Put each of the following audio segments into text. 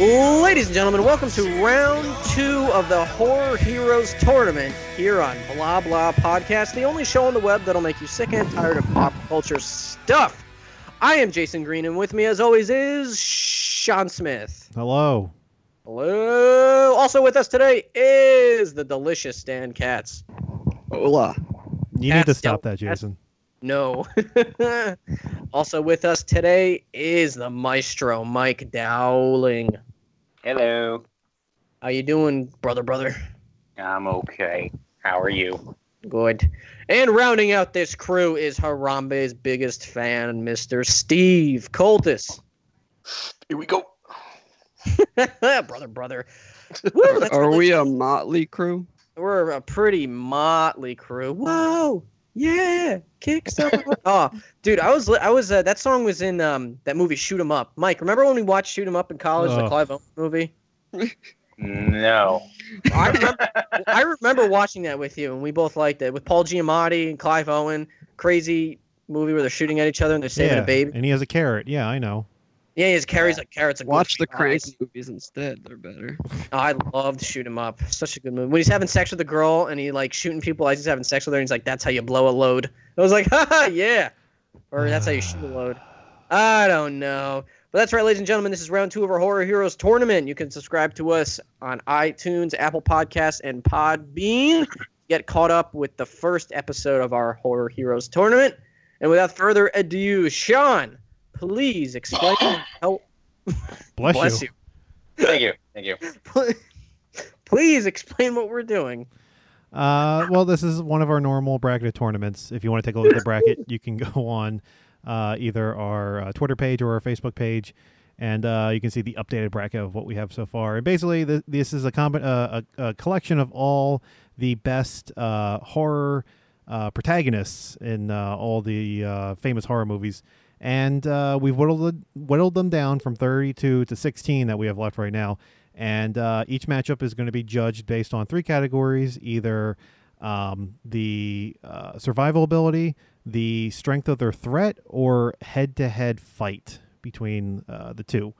Ladies and gentlemen, welcome to round two of the Horror Heroes Tournament here on Blah Blah Podcast, the only show on the web that'll make you sick and tired of pop culture stuff. I am Jason Green, and with me, as always, is Sean Smith. Hello. Hello. Also with us today is the delicious Stan Katz. Hola. You need to stop that, Jason. No. also with us today is the maestro, Mike Dowling. Hello. How you doing, brother, brother? I'm okay. How are you? Good. And rounding out this crew is Harambe's biggest fan, Mr. Steve Coltis. Here we go. brother, brother. Woo, that's Are really- we a motley crew? We're a pretty motley crew. Whoa, yeah, kick stuff. oh, dude, I was, I was. Uh, that song was in um that movie Shoot 'Em Up. Mike, remember when we watched Shoot 'Em Up in college, the Clive Owen movie? No. I remember, I remember watching that with you, and we both liked it with Paul Giamatti and Clive Owen. Crazy movie where they're shooting at each other and they're saving yeah, a baby. and he has a carrot. Yeah, I know. Yeah, he has carries like carrots. Like Watch the goofy Crank eyes. movies instead. They're better. Oh, I loved Shoot 'Em Up. Such a good movie. When he's having sex with a girl and he like shooting people as he's having sex with her, and he's like, "That's how you blow a load." I was like, "Haha, yeah," or "That's how you shoot a load." I don't know, but that's right, ladies and gentlemen. This is round two of our Horror Heroes tournament. You can subscribe to us on iTunes, Apple Podcasts, and Podbean. Get caught up with the first episode of our Horror Heroes tournament. And without further ado, Sean, please explain how. Bless, Bless you. you. Thank you. Thank you. Please explain what we're doing. Uh, well, this is one of our normal bracket tournaments. If you want to take a look at the bracket, you can go on uh, either our uh, Twitter page or our Facebook page, and uh, you can see the updated bracket of what we have so far. And basically, th- this is a, combi- uh, a, a collection of all the best uh, horror uh, protagonists in uh, all the uh, famous horror movies. And uh, we've whittled, whittled them down from 32 to 16 that we have left right now. And uh, each matchup is going to be judged based on three categories either um, the uh, survival ability, the strength of their threat, or head to head fight between uh, the two.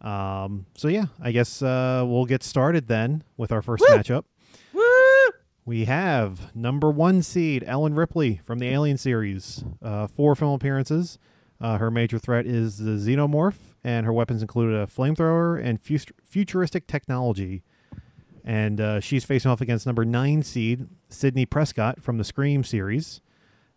Um, so, yeah, I guess uh, we'll get started then with our first Woo! matchup. Woo! We have number one seed Ellen Ripley from the Alien series, uh, four film appearances. Uh, her major threat is the xenomorph, and her weapons include a flamethrower and futuristic technology. And uh, she's facing off against number nine seed Sidney Prescott from the Scream series.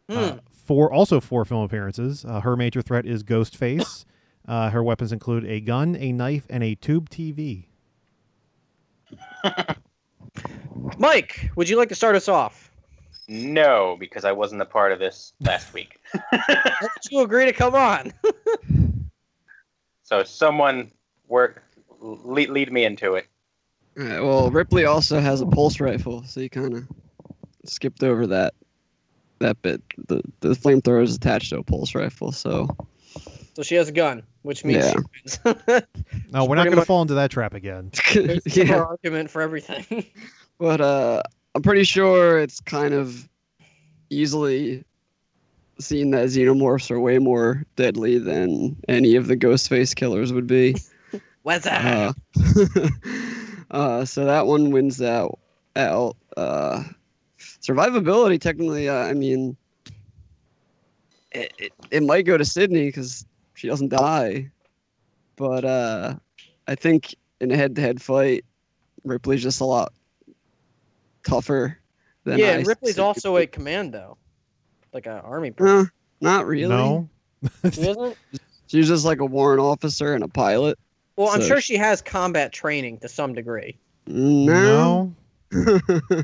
Uh, Hmm. four also four film appearances. Uh, her major threat is Ghostface. Uh, her weapons include a gun, a knife, and a tube TV. Mike, would you like to start us off? No, because I wasn't a part of this last week. How did you agree to come on? So someone work lead, lead me into it. Alright, well, Ripley also has a pulse rifle, so you kind of skipped over that that bit. The the flamethrower is attached to a pulse rifle, so So she has a gun, which means Yeah. No, we're not going to much- fall into that trap again. It's yeah. argument for everything. But uh, I'm pretty sure it's kind of easily seen that xenomorphs are way more deadly than any of the ghost face killers would be. What's that? Uh, uh, so that one wins out. out. Uh, survivability, technically, uh, I mean, it, it, it might go to Sidney because she doesn't die. But uh, I think in a head to head fight, Ripley's just a lot tougher than yeah, I and Ripley's see. also a commando, like an army person. Uh, not really. No. She isn't? She's just like a warrant officer and a pilot. Well, I'm sure she has combat training to some degree. No. No.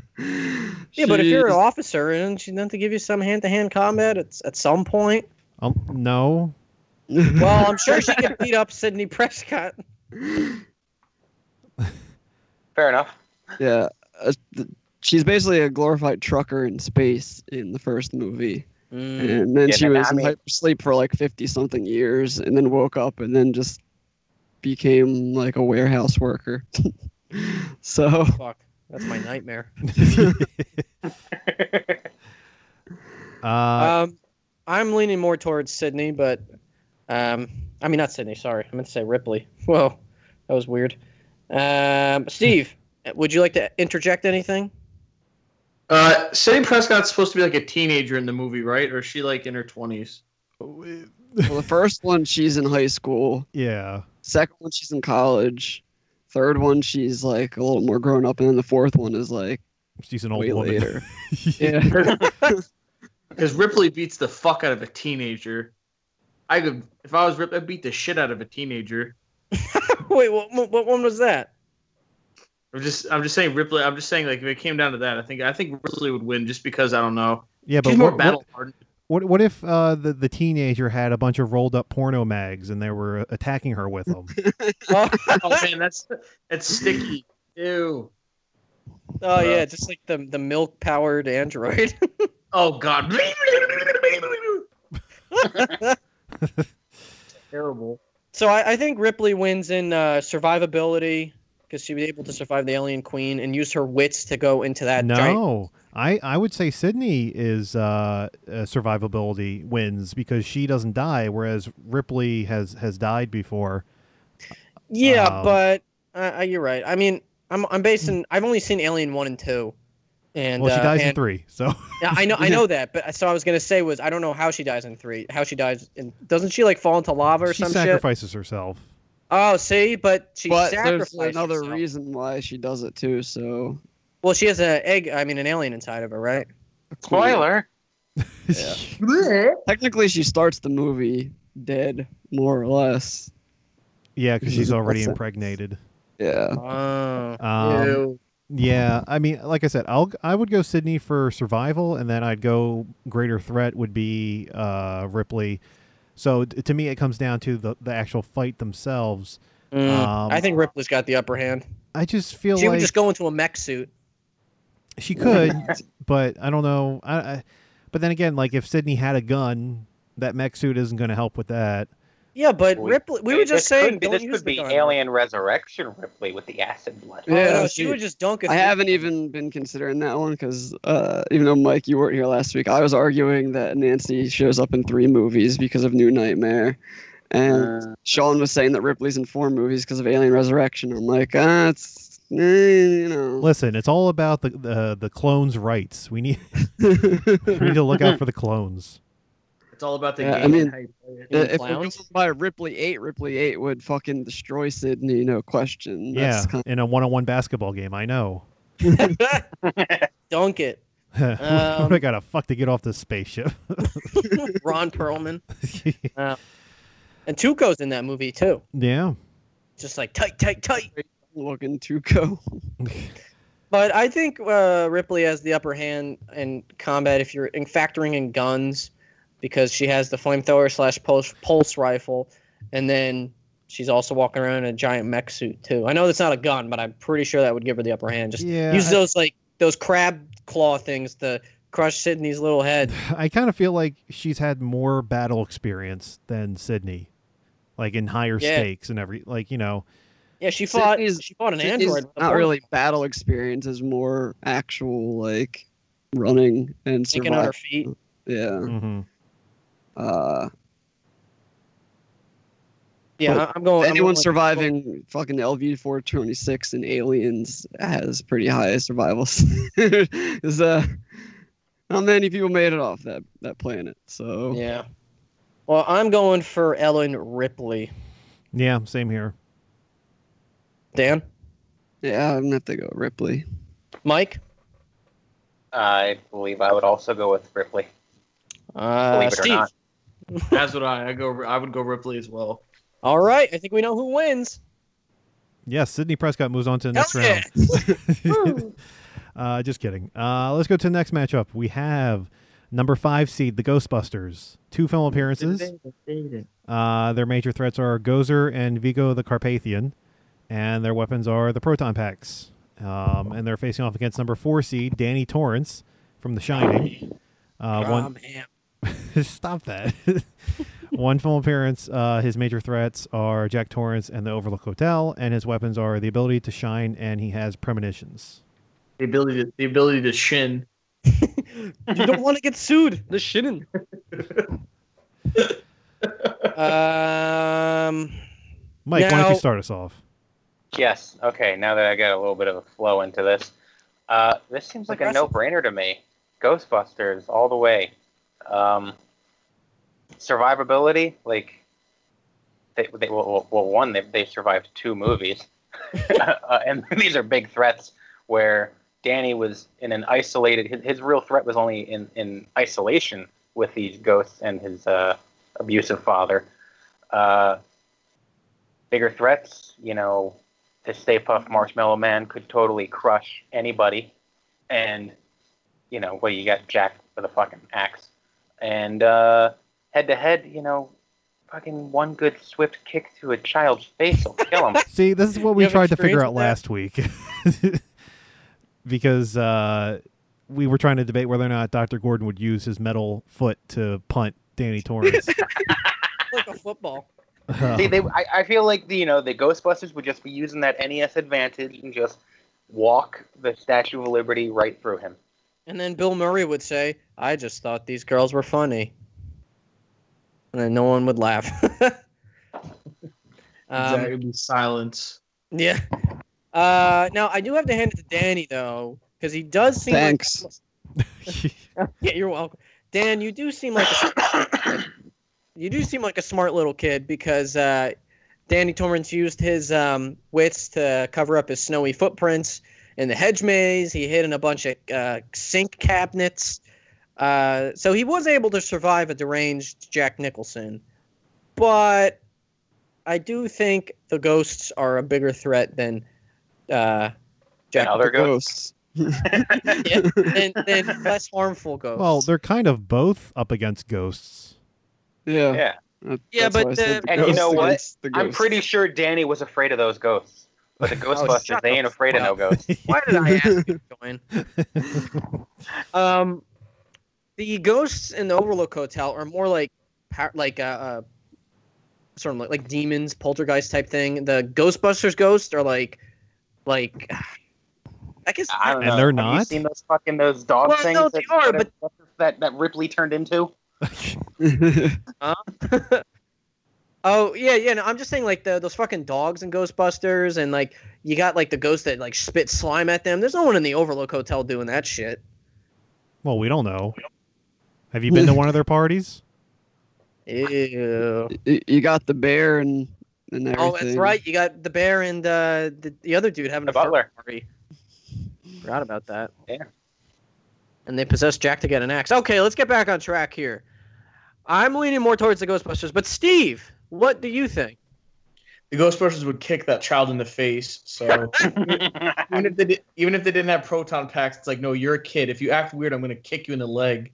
Yeah, but if you're an officer and she meant to give you some hand-to-hand combat at, at some point, Um, no. well, I'm sure she could beat up Sidney Prescott. Fair enough. Yeah, uh, th- she's basically a glorified trucker in space in the first movie, Mm. and then Yeah, she no, was I in mean- hypersleep for like fifty something years, and then woke up, and then just became like a warehouse worker. so Fuck, that's my nightmare. Uh, Um, I'm leaning more towards Sidney, but um, I mean not Sidney. Sorry, I meant to say Ripley. Whoa, That was weird. Um, Steve, would you like to interject anything? Uh, Sidney Prescott's supposed to be like a teenager in the movie, right? Or is she like in her twenties? Well, the first one she's in high school. yeah. Second one she's in college. Third one she's like a little more grown up, and then the fourth one is like She's an old way woman. later. yeah. Because Ripley beats the fuck out of a teenager. I could, if I was Ripley, I'd beat the shit out of a teenager. Wait, what, what one was that? I'm just, I'm just saying Ripley. I'm just saying like if it came down to that, I think, I think Ripley would win just because I don't know. Yeah, but She's more what, battle what, hardened. what what if uh, the the teenager had a bunch of rolled up porno mags and they were attacking her with them? Oh, Oh man, that's that's sticky. Ew. oh yeah, just like the the milk powered android. Oh god. Terrible. so I, I think Ripley wins in uh, survivability because she was able to survive the alien queen and use her wits to go into that giant. no, I I would say Sidney is uh, uh, survivability wins because she doesn't die, whereas Ripley has has died before. Yeah, Um, but uh, you're right. I mean, I'm I'm basing. I've only seen Alien one and two, and well, she uh, dies in three, so Yeah, I know, I know that, but so I was gonna say was I don't know how she dies in three. How she dies in doesn't she like fall into lava or something? she some shit? sacrifices herself. Oh, see, but she but there's another herself. reason why she does it too. So Well, she has an egg. I mean, an alien inside of her, right? Spoiler. technically, she starts the movie dead, more or less. Yeah, because she's already impregnated. Yeah. Oh, Um, Ew. Yeah, I mean, like I said, I'll I would go Sidney for survival, and then I'd go greater threat would be uh, Ripley. So to me, it comes down to the the actual fight themselves. Mm, Um, I think Ripley's got the upper hand. I just feel like She like would just go into a mech suit. she could, but I don't know. I, I but then again, like if Sidney had a gun, that mech suit isn't going to help with that. Yeah, but We- Ripley. We were This just saying could be, don't this use could the be gun. Alien Resurrection Ripley with the acid blood. Oh, Yeah, no, see, she would just dunk it. I haven't even been considering that one because uh, even though Mike, you weren't here last week, I was arguing that Nancy shows up in three movies because of New Nightmare, and Uh, Sean was saying that Ripley's in four movies because of Alien Resurrection. I'm like, ah, it's eh, you know. Listen, it's all about the the, the clones' rights. We need we need to look out for the clones. It's all about the Yeah, I game. mean- and how you play it. If we're going by Ripley eight, Ripley eight would fucking destroy Sidney, no question. Yeah, That's kind in a one-on-one basketball game, I know. dunk it. Who Um, I gotta fuck to get off this spaceship? Ron Perlman. And Tuco's in that movie too. yeah. Just like tight, tight, tight. of looking to go. But I think uh, Ripley has the upper hand in combat if you're in factoring in guns, because she has the flamethrower slash pulse pulse rifle, and then she's also walking around in a giant mech suit too. I know that's not a gun, but I'm pretty sure that would give her the upper hand. Just Yeah, use I- those like those crab claw things to crush Sidney's little head. I kind of feel like she's had more battle experience than Sidney, like in higher Yeah. stakes and every like you know. Yeah, she fought. Sidney's- she fought an Sidney's android. Not really battle experience, is more actual like running and thinking on her feet. Yeah. hmm Uh, Yeah, I- I'm going. I'm anyone going- surviving fucking LV four twenty six and aliens has pretty high survival. Is uh, not many people made it off that that planet. So Yeah. Well, I'm going for Ellen Ripley. Yeah, same here. Dan, yeah, I'm gonna have to go Ripley. Mike, I believe I would also go with Ripley. uh, Believe it or Steve. not. That's what I I go. I would go Ripley as well. All right, I think we know who wins. Yes, Sidney Prescott moves on to the next yeah. round. uh, just kidding. Uh, let's go to the next matchup. We have number five seed, the Ghostbusters. Two film appearances. Uh, their major threats are Gozer and Vigo the Carpathian, and their weapons are the proton packs. Um, and they're facing off against number four seed, Danny Torrance from The Shining. Uh, one, man. stop that. one film appearance. Uh, his major threats are Jack Torrance and the Overlook Hotel, and his weapons are the ability to shine, and he has premonitions. The ability to the ability to shin. You don't want to get sued. The shitting. um, Mike, why don't you start us off? Yes. Okay. Now that I got a little bit of a flow into this, uh, this seems like a no-brainer to me. Ghostbusters all the way. Um, survivability, like they, they well, well, one they they survived two movies, uh, and these are big threats where Danny was in an isolated. His, his real threat was only in in isolation with these ghosts and his uh, abusive father. Uh, bigger threats, you know, the Stay Puft Marshmallow Man could totally crush anybody, and you know, well, you got Jack with a fucking axe, and uh, head to head, you know, fucking one good swift kick to a child's face will kill him. See, this is what we tried to figure out with that? last week. because uh, we were trying to debate whether or not Dr. Gordon would use his metal foot to punt Danny Torrance. like a football. See, they, I, I feel like the, you know the Ghostbusters would just be using that NES advantage and just walk the Statue of Liberty right through him. And then Bill Murray would say, "I just thought these girls were funny," and then no one would laugh. um, Exactly. It'd be silence. Yeah. Uh, now I do have to hand it to Danny though, because he does seem. Thanks. Like, yeah, you're welcome. Dan, you do seem like a, you do seem like a smart little kid because uh, Danny Torrance used his um, wits to cover up his snowy footprints in the hedge maze. He hid in a bunch of uh, sink cabinets. Uh, so he was able to survive a deranged Jack Nicholson. But I do think the ghosts are a bigger threat than uh, Jack And other ghosts. Ghosts. yeah, than, than less harmful ghosts. well, they're kind of both up against ghosts. Yeah. Yeah, that- Yeah, but why I said the- And you know what? I'm pretty sure Danny was afraid of those ghosts. But the Ghostbusters, shut they the ain't afraid of no ghosts. Why did I ask you to join? Um, the ghosts in the Overlook Hotel are more like, like uh, uh sort of like, like demons, poltergeist type thing. The Ghostbusters ghosts are like, like, I guess. I don't And know. they're Have You not? seen those fucking those dog Well, things no, that, they are, that, that that Ripley turned into? Oh yeah, yeah. No, I'm just saying like the those fucking dogs in Ghostbusters, and like you got like the ghost that like spit slime at them. There's no one in the Overlook Hotel doing that shit. Well, we don't know. Have you been to one of their parties? Ew. You got the bear and and everything. Oh, that's right. You got the bear and uh, the the other dude having The a butler. party. Forgot about that. Yeah. And they possessed Jack to get an axe. Okay, let's get back on track here. I'm leaning more towards the Ghostbusters, but Steve, what do you think? The Ghostbusters would kick that child in the face. So even if they did, even if they didn't have proton packs, it's like, no, you're a kid. If you act weird, I'm gonna kick you in the leg.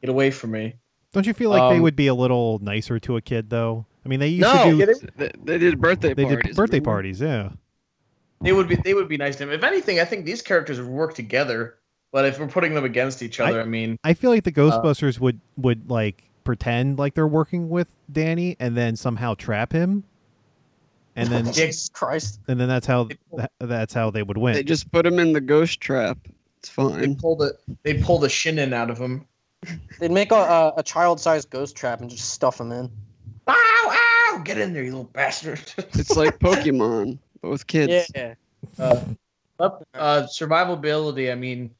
Get away from me. Don't you feel like they Um, would be a little nicer to a kid, though? I mean, they used No. to do. Yeah, they, They, they did birthday they parties. did birthday parties, yeah. they would be they would be nice to him. If anything, I think these characters would work together. But if we're putting them against each other, I, mean, I feel like the Uh, Ghostbusters would would like pretend like they're working with Danny and then somehow trap him, and then Jesus Christ. and then that's how tha- that's how they would win. They just put him in the ghost trap. It's fine. they fine. pull the they pull the shinin out of him. They'd make a, a, a child-sized ghost trap and just stuff him in. Ow! Ow! Get in there, you little bastard. It's like Pokemon, but with kids. Yeah. uh, up, uh, survivability. I mean,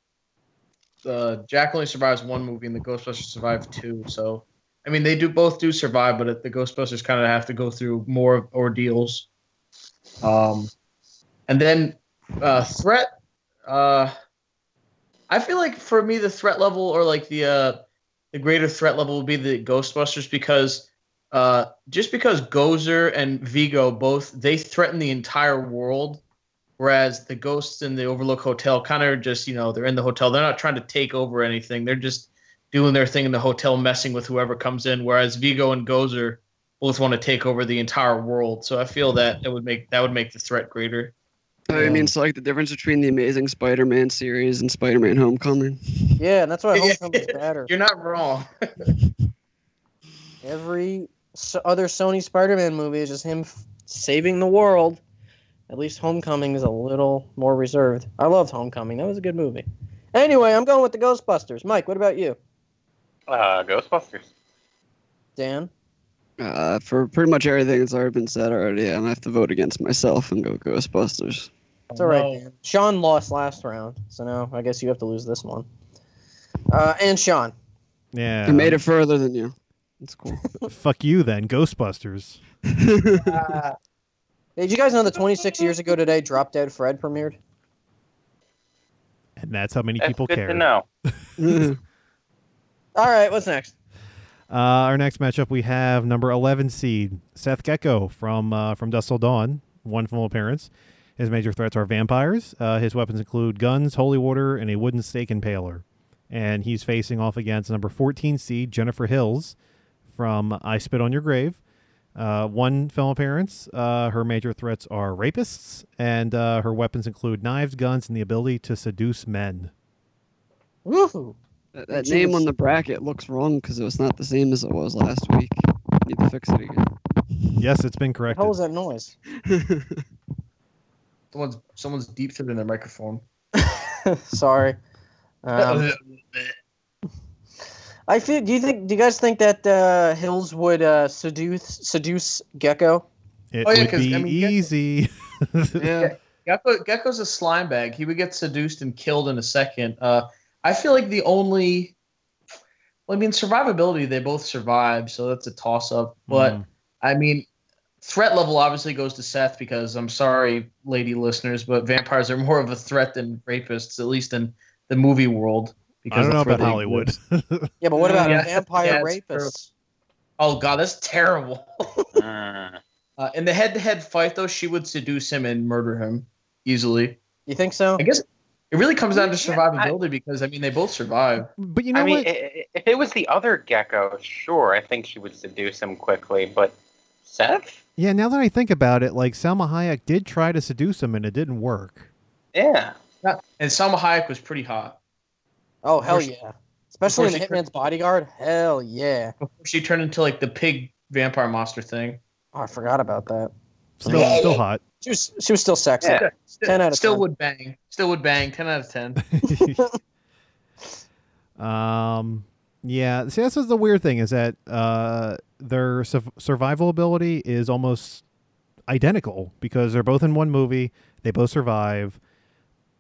uh, Jack only survives one movie, and the Ghostbusters survive two. So, I mean, they do both do survive, but the Ghostbusters kind of have to go through more ordeals. Um, and then uh, threat. Uh, I feel like for me, the threat level or like the uh, the greater threat level would be the Ghostbusters because uh, just because Gozer and Vigo both they threaten the entire world, whereas the ghosts in the Overlook Hotel kind of just you know they're in the hotel. They're not trying to take over anything. They're just doing their thing in the hotel, messing with whoever comes in. Whereas Vigo and Gozer both want to take over the entire world. So I feel that it would make that would make the threat greater. I mean, it's like the difference between the Amazing Spider-Man series and Spider-Man: Homecoming. Yeah, and that's why Yeah. Homecoming's better. You're not wrong. Every other Sony Spider-Man movie is just him f- saving the world. At least Homecoming is a little more reserved. I loved Homecoming. That was a good movie. Anyway, I'm going with the Ghostbusters. Mike, what about you? Uh, Ghostbusters. Dan? Uh, for pretty much everything that's already been said already, I'm gonna have to vote against myself and go Ghostbusters. It's all right. No. Dan. Sean lost last round, so now I guess you have to lose this one. Uh, and Sean. Yeah. I made it further than you. That's cool. Fuck you then, Ghostbusters. Uh, did you guys know that 26 years ago today, Drop Dead Fred premiered? And that's how many That's people good care. to know. All right, what's next? Uh, our next matchup, we have number 11 seed Seth Gecko from uh, from Dusk Till Dawn, one full appearance. His major threats are vampires. Uh, his weapons include guns, holy water, and a wooden stake impaler. And he's facing off against number 14 seed Jennifer Hills from I Spit on Your Grave. Uh, one film appearance. Uh, her major threats are rapists, and uh, her weapons include knives, guns, and the ability to seduce men. Woohoo! That that name on the bracket looks wrong because it was not the same as it was last week. Need to fix it again. Yes, it's been What corrected. hell was that noise? Someone's someone's deep through their microphone. Sorry. Um, I feel. Do you think? Do you guys think that uh, Hills would uh, seduce seduce Gecko? It Oh, yeah, would 'cause, be I mean, Gecko- easy. yeah. Gecko, Gecko's a slime bag. He would get seduced and killed in a second. Uh, I feel like the only, well, I mean, survivability. They both survive, so that's a toss up. But Mm. I mean, threat level obviously goes to Seth because I'm sorry, lady listeners, but vampires are more of a threat than rapists, at least in the movie world. I don't know that's about Hollywood. exist. Yeah, but what about Yeah, vampire yeah, rapists? Oh god, that's terrible. Mm. Uh, in the head-to-head fight, though, she would seduce him and murder him easily. You think so? I guess it really comes down to Yeah, I- survivability because I mean they both survive. but you know I mean, what? i- i- if it was the other gecko, sure, I think she would seduce him quickly. But Seth, Yeah, now that I think about it, like Salma Hayek did try to seduce him and it didn't work. yeah, And Salma Hayek was pretty hot. Oh hell Before she- yeah! Especially in before she Hitman's Bodyguard. Hell yeah! Before she turned into like the pig vampire monster thing. Oh, I forgot about that. Still, Yeah. still hot. She was she was still sexy. Yeah. Still, 10 out of still 10. would bang. Still would bang. Ten out of ten. um, yeah. See, this is the weird thing is that uh, their su- survival ability is almost identical because they're both in one movie. They both survive.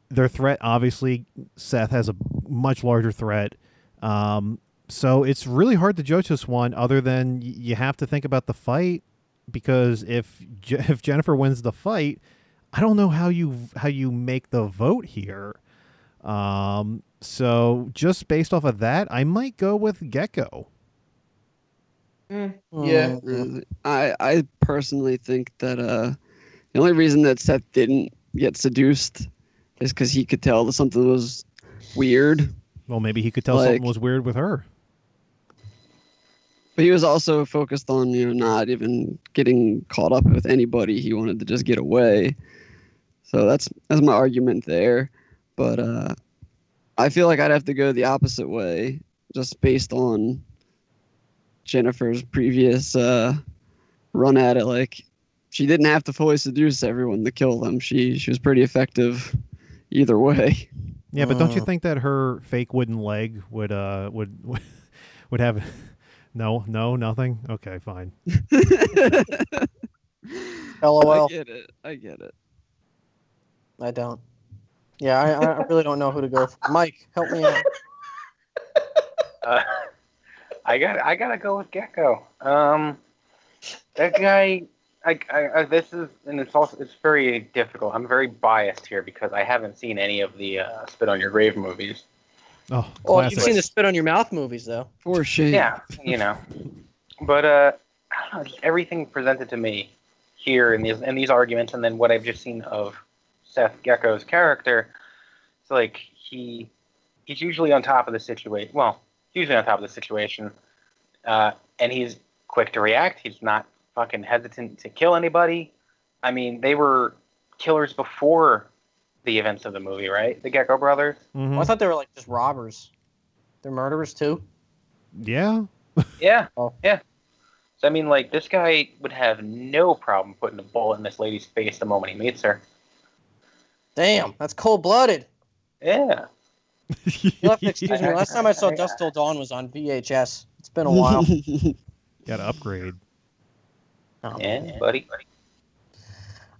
Their threat, obviously, Seth has a much larger threat. Um, so it's really hard to judge this one, other than y- you have to think about the fight because if Je- if Jennifer wins the fight, I don't know how you how you make the vote here. Um, so just based off of that, I might go with Gecko. Yeah. Mm. Uh, I I personally think that uh, the only reason that Seth didn't get seduced is because he could tell that something was weird. Well, maybe he could tell Like- something was weird with her. But he was also focused on you know not even getting caught up with anybody. He wanted to just get away. So that's that's my argument there. But uh, I feel like I'd have to go the opposite way, just based on Jennifer's previous uh, run at it. Like she didn't have to fully seduce everyone to kill them. She she was pretty effective either way. Yeah, but don't you Uh. think that her fake wooden leg would uh would would have no no nothing? Okay, fine. LOL. I get it. I get it. I don't. Yeah, I, I really don't know who to go for. Mike, help me out. uh, I got I gotta go with Gecko. Um, that guy. I, I, I this is and it's also it's very difficult. I'm very biased here because I haven't seen any of the uh, Spit on Your Grave movies. Oh, Well, classic. you've seen the spit on your mouth movies though. For shame. Yeah, you know. But uh, I don't know, just everything presented to me here in these in these arguments, and then what I've just seen of Seth Gecko's character, it's like he he's usually on top of the situation. Well, usually on top of the situation, uh, and he's quick to react. He's not fucking hesitant to kill anybody. I mean, they were killers before the events of the movie, right? The Gecko brothers. Mhm. Well, I thought they were like just robbers. They're murderers too. Yeah. Yeah. Oh. Yeah. So I mean, like this guy would have no problem putting a bullet in this lady's face the moment he meets her. Damn, that's cold blooded. Yeah. You'll have to excuse me. Last time I saw Dusk Till Dawn was on VHS. It's been a while. Got to upgrade. Oh, Yeah, man. buddy.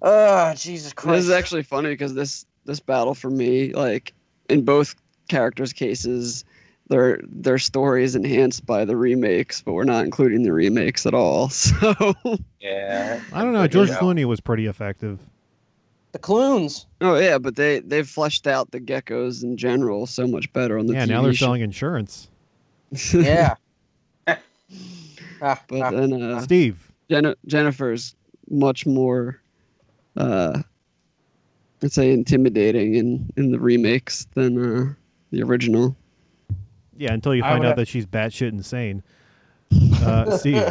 Oh, Jesus Christ. This is actually funny because this this battle for me, like in both characters' cases, their their story is enhanced by the remakes, but we're not including the remakes at all. So Yeah. I don't know. George Yeah. Clooney was pretty effective. the Clunes. oh yeah, but they they've fleshed out the geckos in general so much better on the yeah, TV now they're show. selling insurance. Yeah. ah, But then uh, Steve, Jen- Jennifer's much more, uh, let's say, intimidating in in the remakes than uh, the original. yeah, until you find out have- that she's batshit insane. Uh, Steve,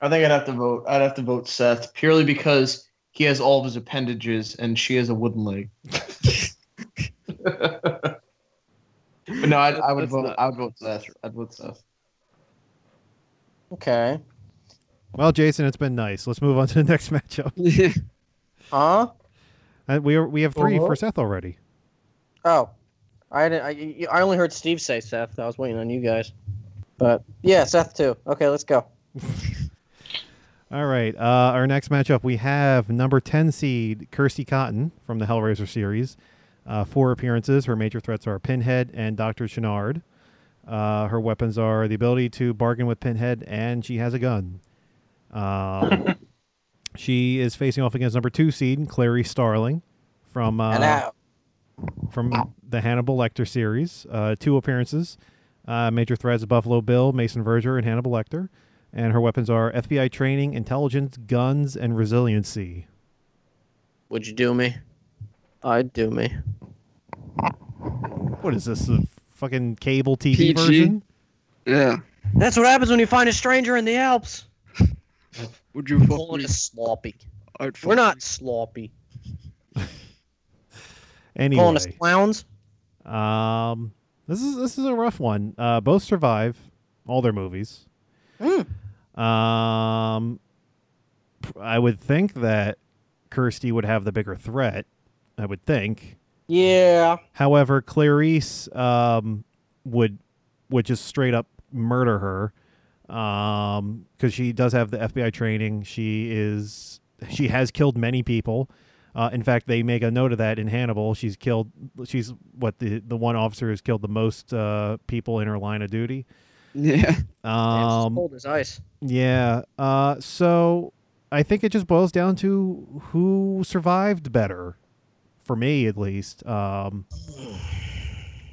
I think I'd have to vote. I'd have to vote Seth purely because he has all of his appendages and she has a wooden leg. but no, I'd, I would That's vote. not- I would vote Seth. I'd vote Seth. Okay. well, Jason, it's been nice. Let's move on to the next matchup. Yeah. Huh? Uh, we are, we have 3 Uh-huh. for Seth already. Oh, I didn't. I, I only heard Steve say Seth. I was waiting on you guys. But yeah, Seth too. Okay, let's go. All right. Uh, our next matchup, we have number 10 seed Kirsty Cotton from the Hellraiser series. Uh, four appearances. Her major threats are Pinhead and Dr. Channard. Uh, her weapons are the ability to bargain with Pinhead, and she has a gun. Um, she is facing off against number two seed Clarice Starling from uh, from the Hannibal Lecter series. Uh, two appearances. Uh, major threats of Buffalo Bill, Mason Verger, and Hannibal Lecter. And her weapons are FBI training, intelligence, guns, and resiliency. Would you do me? I'd do me. What is this? A fucking cable TV PG? version? yeah. That's what happens when you find a stranger in the Alps. Would you fuck Calling me? us sloppy. I'd fuck We're not you. sloppy. Anyway, Calling us clowns. um, this is this is a rough one. Uh, both survive all their movies. Hmm. Um, I would think that Kirsty would have the bigger threat. I would think. Yeah. However, Clarice um, would would just straight up murder her because she does have the FBI training. She is she has killed many people. Uh, in fact, they make a note of that in Hannibal. She's killed. She's what the the one officer has killed the most uh, people in her line of duty. Yeah. Um, cold as ice. yeah. Uh, so I think it just boils down to who survived better, for me at least. Um,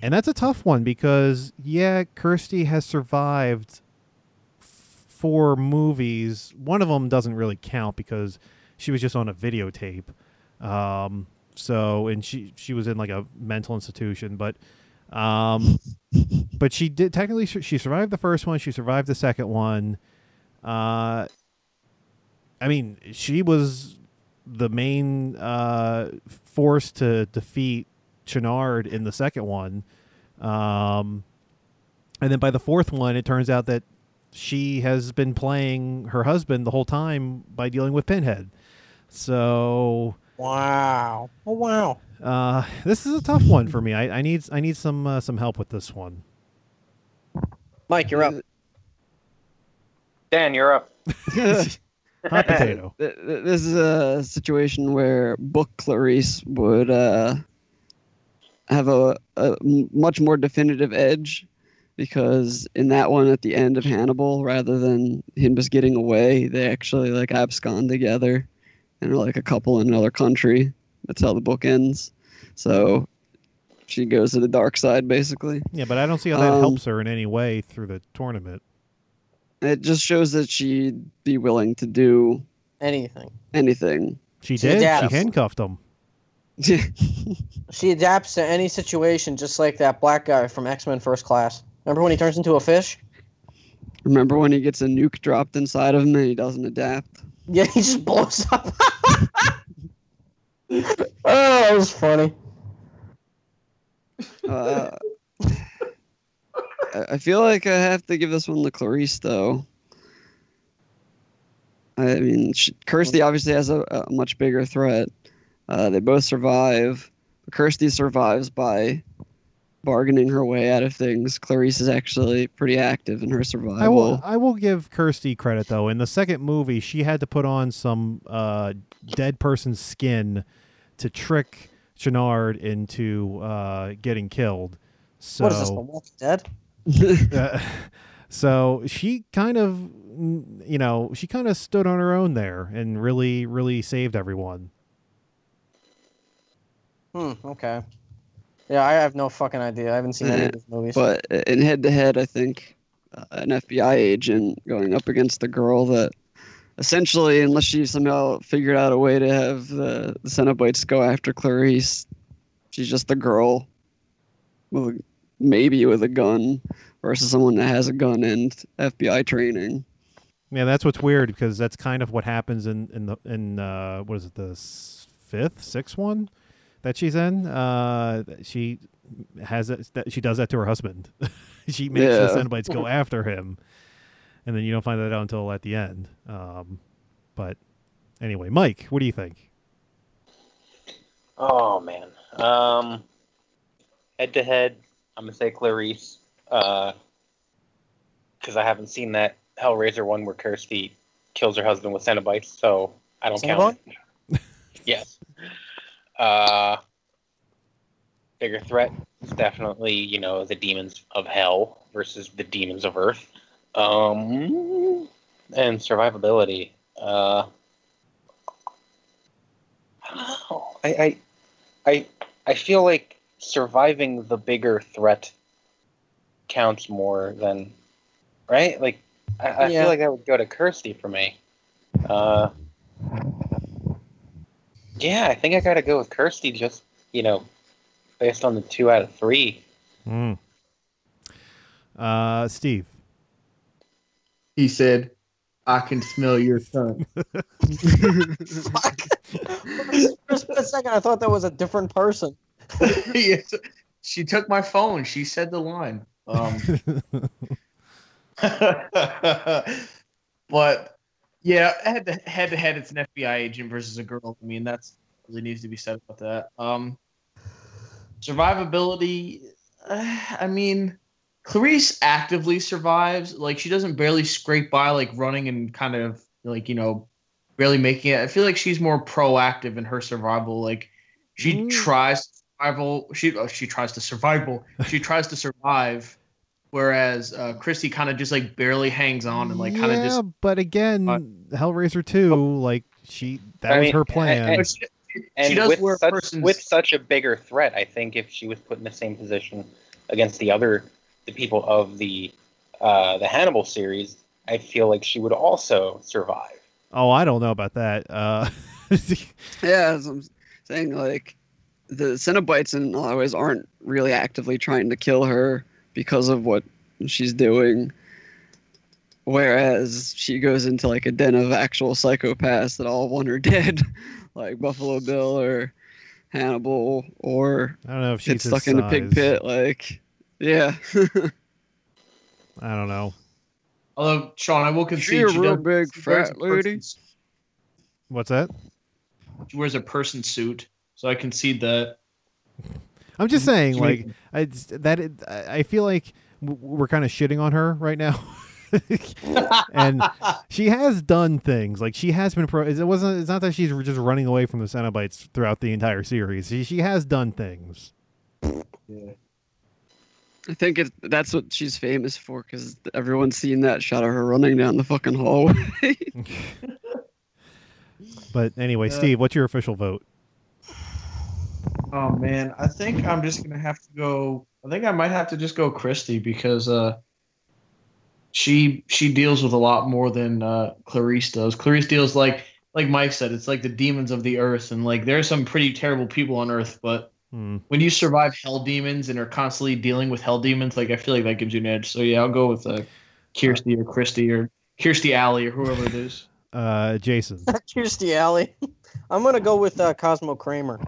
and that's a tough one because yeah, Kirsty has survived four movies. One of them doesn't really count because she was just on a videotape. Um, so and she she was in like a mental institution, but um, but she did technically she survived the first one. She survived the second one. Uh, I mean, she was the main uh, force to defeat Channard in the second one. Um, and then by the fourth one, it turns out that she has been playing her husband the whole time by dealing with Pinhead. So Wow. Oh wow. uh, this is a tough one for me. I, I need I need some uh, some help with this one. Mike, you're up. Dan, you're up. Hot potato. Th- th- This is a situation where Book Clarice would uh, have a much more definitive edge because in that one at the end of Hannibal, rather than him just getting away, they actually like abscond together and are like a couple in another country. That's how the book ends. So she goes to the dark side basically. Yeah, but I don't see how that Um, helps her in any way through the tournament. It just shows that she'd be willing to do Anything. anything. She She did. adapts. She handcuffed him. She adapts to any situation, just like that black guy from X Men First Class. Remember when he turns into a fish? Remember when he gets a nuke dropped inside of him and he doesn't adapt? Yeah, he just blows up. oh, that was funny. Uh, I feel like I have to give this one to Clarice, though. I mean, she, Kirsty obviously has a, a much bigger threat. Uh, they both survive. Kirsty survives by bargaining her way out of things. Clarice is actually pretty active in her survival. I will I will give Kirsty credit though. In the second movie, she had to put on some uh, dead person's skin to trick Channard into uh, getting killed. So What is this? The Walking Dead? uh, so she kind of mm, you know she kind of stood on her own there and really really saved everyone Hmm. Okay. Yeah, I have no fucking idea. I haven't seen any of these movies. But in head to head, I think uh, an FBI agent going up against the girl that essentially, unless she somehow figured out a way to have the, the Cenobites go after Clarice, she's just the girl with a, maybe with a gun versus someone that has a gun and FBI training. yeah that's what's weird because that's kind of what happens in in the in uh what is it the fifth sixth one that she's in uh she has it that she does that to her husband she makes the Yeah. cenobites go after him and then you don't find that out until at the end um but anyway mike what do you think Oh man. Um, head to head, I'm gonna say Clarice, because I haven't seen that Hellraiser one where Kirsty kills her husband with Cenobites, so I don't count. it. yes. Uh, bigger threat is definitely you know the demons of hell versus the demons of earth. Um, and survivability. Uh, I don't know. I, I, I, I feel like surviving the bigger threat counts more than, right? Like, I, I Yeah. feel like that would go to Kirsty for me. Uh, yeah, I think I gotta go with Kirsty. Just you know, based on the two out of three. mm. uh steve He said, "I can smell your son." Fuck. For a second, I thought that was a different person. Yes. She took my phone. She said the line. Um, but yeah, head to head to head, it's an FBI agent versus a girl. I mean, that's really needs to be said about that. Um, survivability. Uh, I mean, Clarice actively survives. Like she doesn't barely scrape by, like running and kind of like you know, barely making it. I feel like she's more proactive in her survival. Like she Mm. tries to survival. She oh, she tries to survival. She tries to survive. Whereas uh, Christy kind of just like barely hangs on and like kind of yeah, just but again Uh, hellraiser 2 like she that I was mean, her plan. and- But she, And she does with wear such, person's with such a bigger threat, I think if she was put in the same position against the other the people of the uh, the Hannibal series, I feel like she would also survive. oh i don't know about that uh Yeah, as I'm saying, like the Cenobites in a lot of ways aren't really actively trying to kill her because of what she's doing. Whereas she goes into like a den of actual psychopaths that all want her dead, like Buffalo Bill or Hannibal, or i don't know if she's gets his stuck in a pig pit. Like, yeah, i don't know Although Sean, I will concede She a she real does- big she wears a fat lady. what's that She wears a person suit, so I concede that. I'm just saying like I, that it, I I feel like we're kind of shitting on her right now. And she has done things like she has been pro it wasn't it's not that she's just running away from the cenobites throughout the entire series. She, she has done things. Yeah. I think it, that's what she's famous for because everyone's seen that shot of her running down the fucking hallway. but anyway Uh, steve what's your official vote Oh man, I think I'm just gonna have to go. I think I might have to just go Christy because uh, she she deals with a lot more than uh, Clarice does. Clarice deals like like Mike said, it's like the demons of the earth, and like there are some pretty terrible people on Earth, but Hmm. when you survive hell demons and are constantly dealing with hell demons, like I feel like that gives you an edge. So yeah, I'll go with uh, Kirsty or Christy or Kirstie Alley or whoever it is. uh jason Kirstie Alley. I'm gonna go with uh, Cosmo Kramer.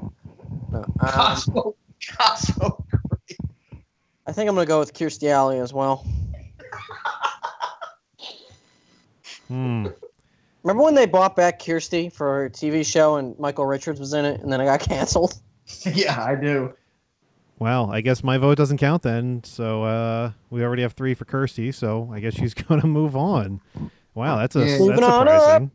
No, um, Cosmo, Cosmo. I think I'm gonna go with Kirstie Alley as well. Hmm. Remember when they bought back Kirstie for her TV show and Michael Richards was in it, and then it got canceled? yeah, I do. Well, I guess my vote doesn't count then. So uh, we already have three for Kirsty. So I guess she's going to move on. Wow, that's a Yeah. that's on surprising.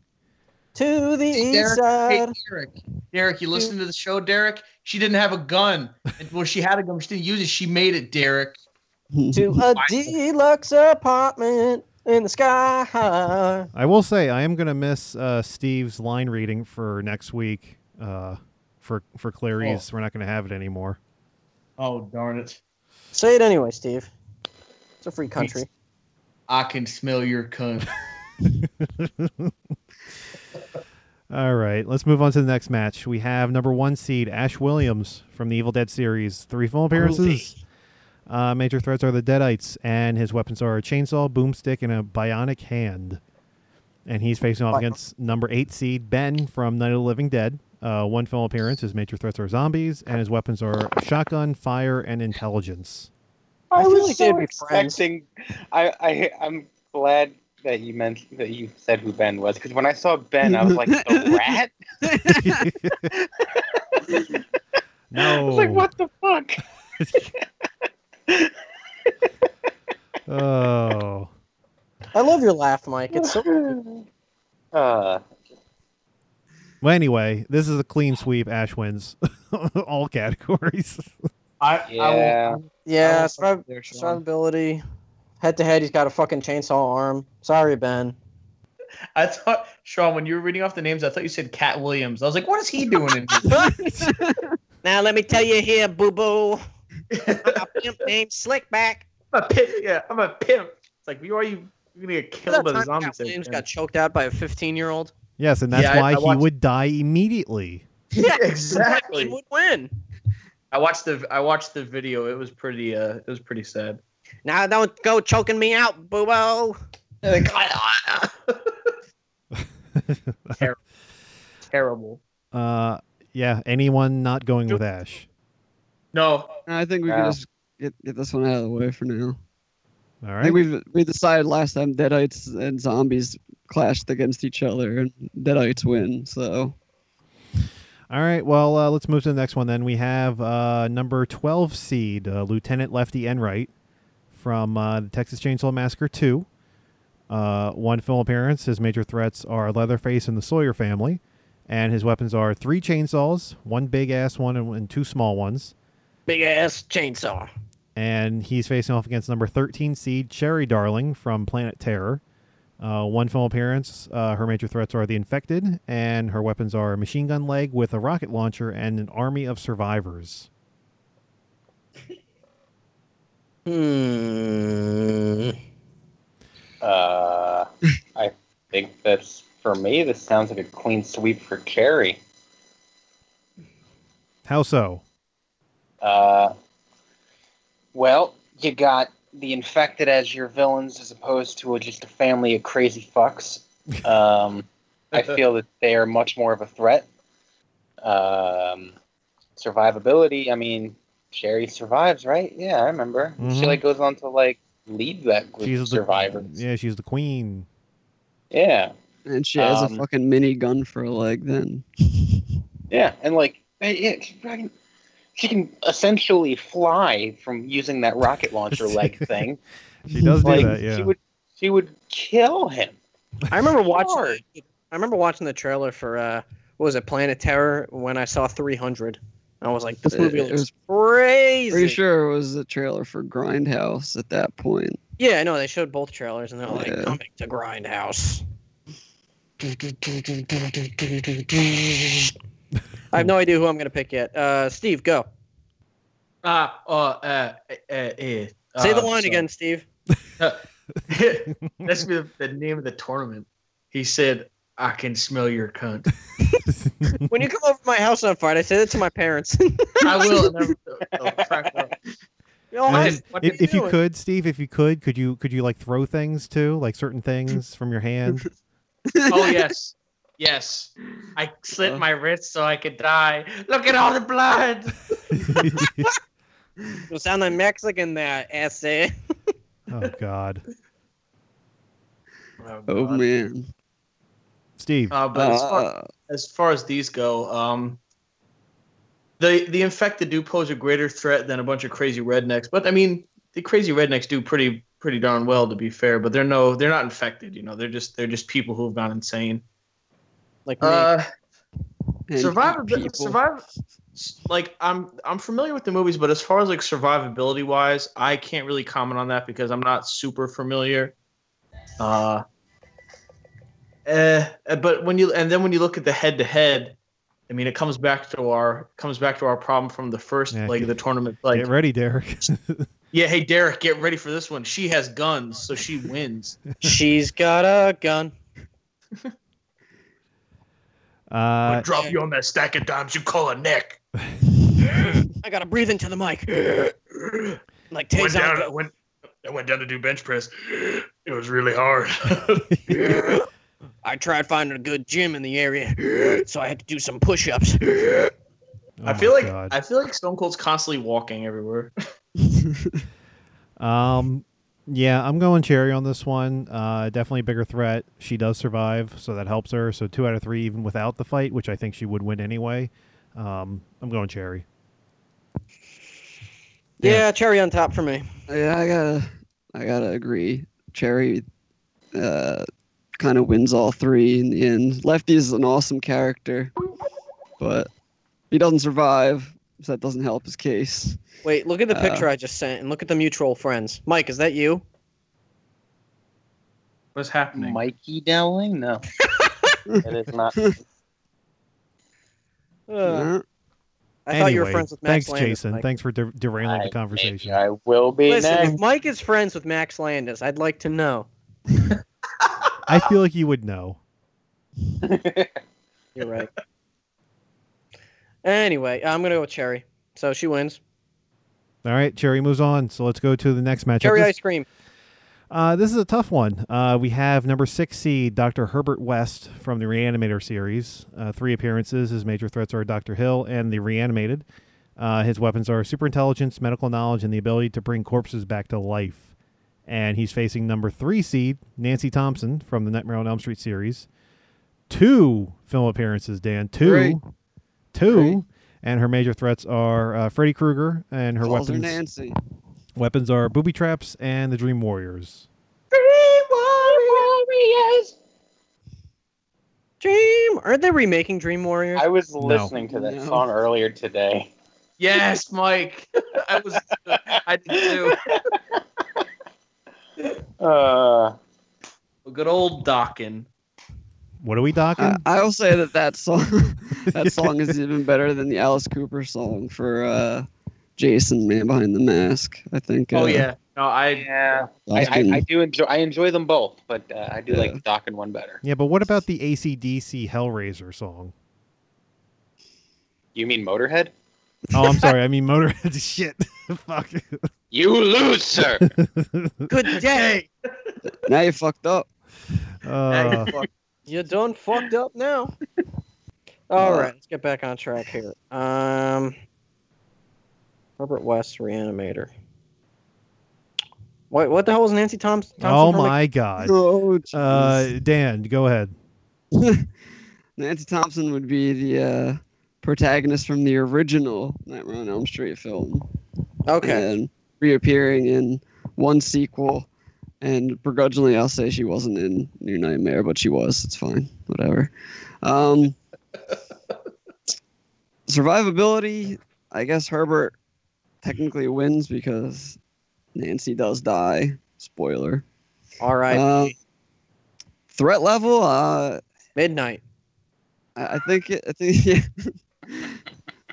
To the Hey, east Derek, hey. Derek, Derek, you listen to the show, Derek? She didn't have a gun. And well, she had a gun, but she didn't use it. She made it, Derek. To a deluxe apartment in the sky. I will say I am going to miss uh, Steve's line reading for next week. Uh, for for Clarice, we're not going to have it anymore. Oh, darn it. Say it anyway, Steve. It's a free country. I can smell your cunt. All right, let's move on to the next match. We have number one seed Ash Williams from the Evil Dead series, three film appearances. Uh, major threats are the Deadites, and his weapons are a chainsaw, boomstick, and a bionic hand. And he's facing off against number eight seed Ben from Night of the Living Dead. Uh, one film appearance. His major threats are zombies, and his weapons are shotgun, fire, and intelligence. I feel like they'd be friends. expecting. I, I I'm glad that you meant that you said who Ben was because when I saw Ben, I was like the rat. no. I was like, what the fuck? Oh. I love your laugh, Mike. It's so Uh, Well, anyway, this is a clean sweep. Ash wins all categories. I, I Yeah. will, yeah. I will Surviv- there, Sean. survivability. Head to head, he's got a fucking chainsaw arm. Sorry, Ben. I thought, Sean, when you were reading off the names, I thought you said Katt Williams. I was like, what is he doing in here? Now let me tell you here, boo boo. A pimp named Slickback. I'm a pimp. Yeah, I'm a pimp. It's like, you are you you're gonna get killed by the zombies? Katt Williams got choked out by a 15 year old. yes, and that's Yeah, why I he watched- would die immediately. Yeah, He exactly. would win. I watched the I watched the video. It was pretty uh it was pretty sad. Now don't go choking me out, boo boo. Ter- terrible. Uh, yeah. Anyone not going with Ash? No, I think we Yeah. can just get, get this one out of the way for now. All I think we've we decided last time Deadites and zombies clashed against each other, and Deadites win. So All right. Well, uh, let's move to the next one. Then we have uh, number twelve seed uh, Lieutenant Lefty Enright from uh, the Texas Chainsaw Massacre two. Uh, one film appearance. His major threats are Leatherface and the Sawyer family, and his weapons are three chainsaws, one big ass one, and, and two small ones. Big ass chainsaw. and he's facing off against number 13 seed Cherry Darling from Planet Terror. Uh, one film appearance. Uh, her major threats are the infected, and her weapons are a machine gun leg with a rocket launcher and an army of survivors. Hmm. uh, I think that's for me. This sounds like a clean sweep for Cherry. How so? Uh, well, you got the infected as your villains, as opposed to just a family of crazy fucks. Um, I feel that they are much more of a threat. Um, survivability. I mean, Sherry survives, right? Yeah, I remember. She Mhm. like goes on to like lead that group She's of the survivors. Yeah, she's the queen. Yeah, and she has Um, a fucking mini gun for a leg. Then yeah, and like, yeah, she, fucking- she can essentially fly from using that rocket launcher leg thing. She does do like, that. Yeah. she would, she would kill him. I remember watching. I remember watching the trailer for uh, what was it, Planet Terror? When I saw 300, I was like, this movie it looks was crazy. pretty sure it was the trailer for Grindhouse at that point. Yeah, I know. They showed both trailers, and they're like, Yeah. coming to Grindhouse. I have no idea who I'm gonna pick yet. Uh, Steve, go. Ah, uh, uh, uh, uh, Say uh, the line so- again, Steve. That's the, the name of the tournament. He said, "I can smell your cunt." When you come over to my house on Friday, say that to my parents. I will. And they'll- they'll crack up. You know, And I- then what if, you if you could, Steve, if you could, could you could you like throw things too, like certain things from your hand? Oh yes, yes. I slit my wrist so I could die. Look at all the blood. you sound like Mexican there, essay. oh God, Oh God. man. Steve. Uh, but as far, Uh, as far as these go, um, the the infected do pose a greater threat than a bunch of crazy rednecks. But I mean, the crazy rednecks do pretty pretty darn well to be fair. But they're no, they're not infected. You know, they're just they're just people who have gone insane. Like me. Uh, And survivability, survive. Like I'm I'm familiar with the movies, but as far as like survivability wise, I can't really comment on that because I'm not super familiar. Uh, eh, but when you and then when you look at the head to head, I mean, it comes back to our comes back to our problem from the first Yeah, leg of the tournament. Like, Get ready, Derek. yeah, hey Derek, get ready for this one. She has guns, so she wins. She's got a gun. uh, drop you on that stack of dimes you call a neck. I gotta breathe into the mic. like Went down, Tazan. went, I went down to do bench press. It was really hard. I tried finding a good gym in the area, so I had to do some push-ups. oh I feel like God. I feel like Stone Cold's constantly walking everywhere. Um, yeah, I'm going Cherry on this one. Uh, definitely a bigger threat. She does survive, so that helps her. So two out of three, even without the fight, which I think she would win anyway. Um, I'm going Cherry. Yeah, cherry on top for me. Yeah, I gotta, I gotta agree. Cherry, uh, kind of wins all three in the end. Lefty is an awesome character, but he doesn't survive, so that doesn't help his case. Wait, look at the Uh, picture I just sent, and look at the mutual friends. Mike, is that you? What's happening? Mikey Dowling? No. it is not. Uh, Yeah. I thought you were friends with Max Landis. Thanks, Landis. Jason. Mike. Thanks for der- derailing I- the conversation. I will be Listen, next. if Mike is friends with Max Landis, I'd like to know. I feel like you would know. You're right. anyway, I'm gonna go with Cherry. So she wins. All right, Cherry moves on. So let's go to the next match. Cherry ice cream. Uh, this is a tough one. Uh, we have number six seed Dr. Herbert West from the Reanimator series. Uh, three appearances. His major threats are Dr. Hill and the Reanimated. Uh, his weapons are super intelligence, medical knowledge, and the ability to bring corpses back to life. And he's facing number three seed Nancy Thompson from the Nightmare on Elm Street series. Two film appearances, Dan. Two. Great. Two. Great. And her major threats are uh, Freddy Krueger, and her Calls her weapons Nancy. weapons are booby traps and the Dream Warriors. Dream. Warriors. Dream. Aren't they remaking Dream Warriors? I was listening to that No. song earlier today. Yes, Mike. I was. I did too. Uh, Good old Dokken. What are we docking? I, I will say that that song, that song is even better than the Alice Cooper song for uh, Jason Man Behind the Mask. I think. Oh uh, yeah. No, I. yeah, I, I, I do enjoy. I enjoy them both, but uh, I do Yeah. like the Dokken's one better. yeah, but what about the ACDC Hellraiser song? You mean Motorhead? Oh, I'm sorry. I mean Motorhead. Shit. Fuck. You lose, sir. Good day. now you fucked up. Uh, You done fucked up now. All right, let's get back on track here. Um, Herbert West, Reanimator. What what the hell was Nancy Thompson? oh from my God. Oh, Uh. Dan, go ahead. Nancy Thompson would be the uh, protagonist from the original Nightmare on Elm Street film, Okay. and reappearing in one sequel. And begrudgingly, I'll say she wasn't in New Nightmare, but she was. It's fine, whatever. Um, survivability, I guess Herbert technically wins because Nancy does die. Spoiler. All right. Uh, threat level, uh, Midnight. I I think it, I think yeah.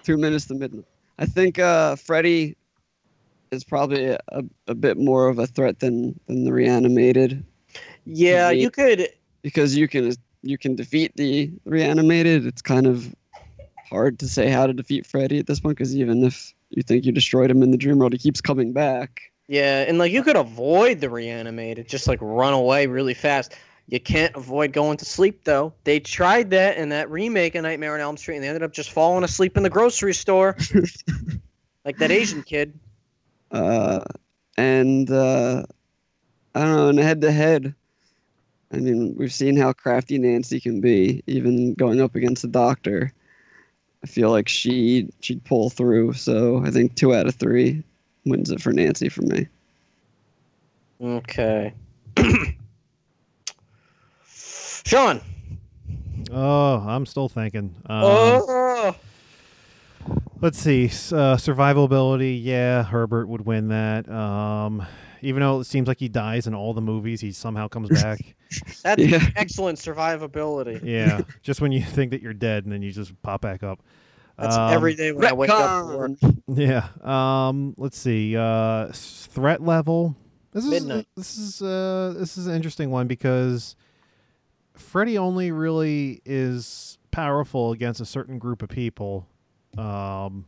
Two minutes to midnight. I think uh, Freddy is probably a, a bit more of a threat than than the reanimated Yeah, you could. because you can you can defeat the reanimated. It's kind of hard to say how to defeat Freddy at this point because even if you think you destroyed him in the dream world, he keeps coming back. Yeah, and like you could avoid the reanimated, just like run away really fast. You can't avoid going to sleep though. They tried that in that remake of Nightmare on Elm Street, and they ended up just falling asleep in the grocery store, like that Asian kid. Uh, and uh, I don't know, in head to head, I mean, we've seen how crafty Nancy can be, even going up against the doctor. I feel like she she'd pull through. So I think two out of three wins it for Nancy for me. Okay. Sean. Oh, I'm still thinking. Um, oh. Let's see. s- Uh, survivability, yeah, Herbert would win that. Um, even though it seems like he dies in all the movies, he somehow comes back. That's Yeah. excellent survivability. yeah, just when you think that you're dead, and then you just pop back up. That's Um, every day when I wake up. work. Yeah. Um. Let's see. Uh, threat level. This is Midnight. this is uh this is an interesting one because Freddy only really is powerful against a certain group of people. Um,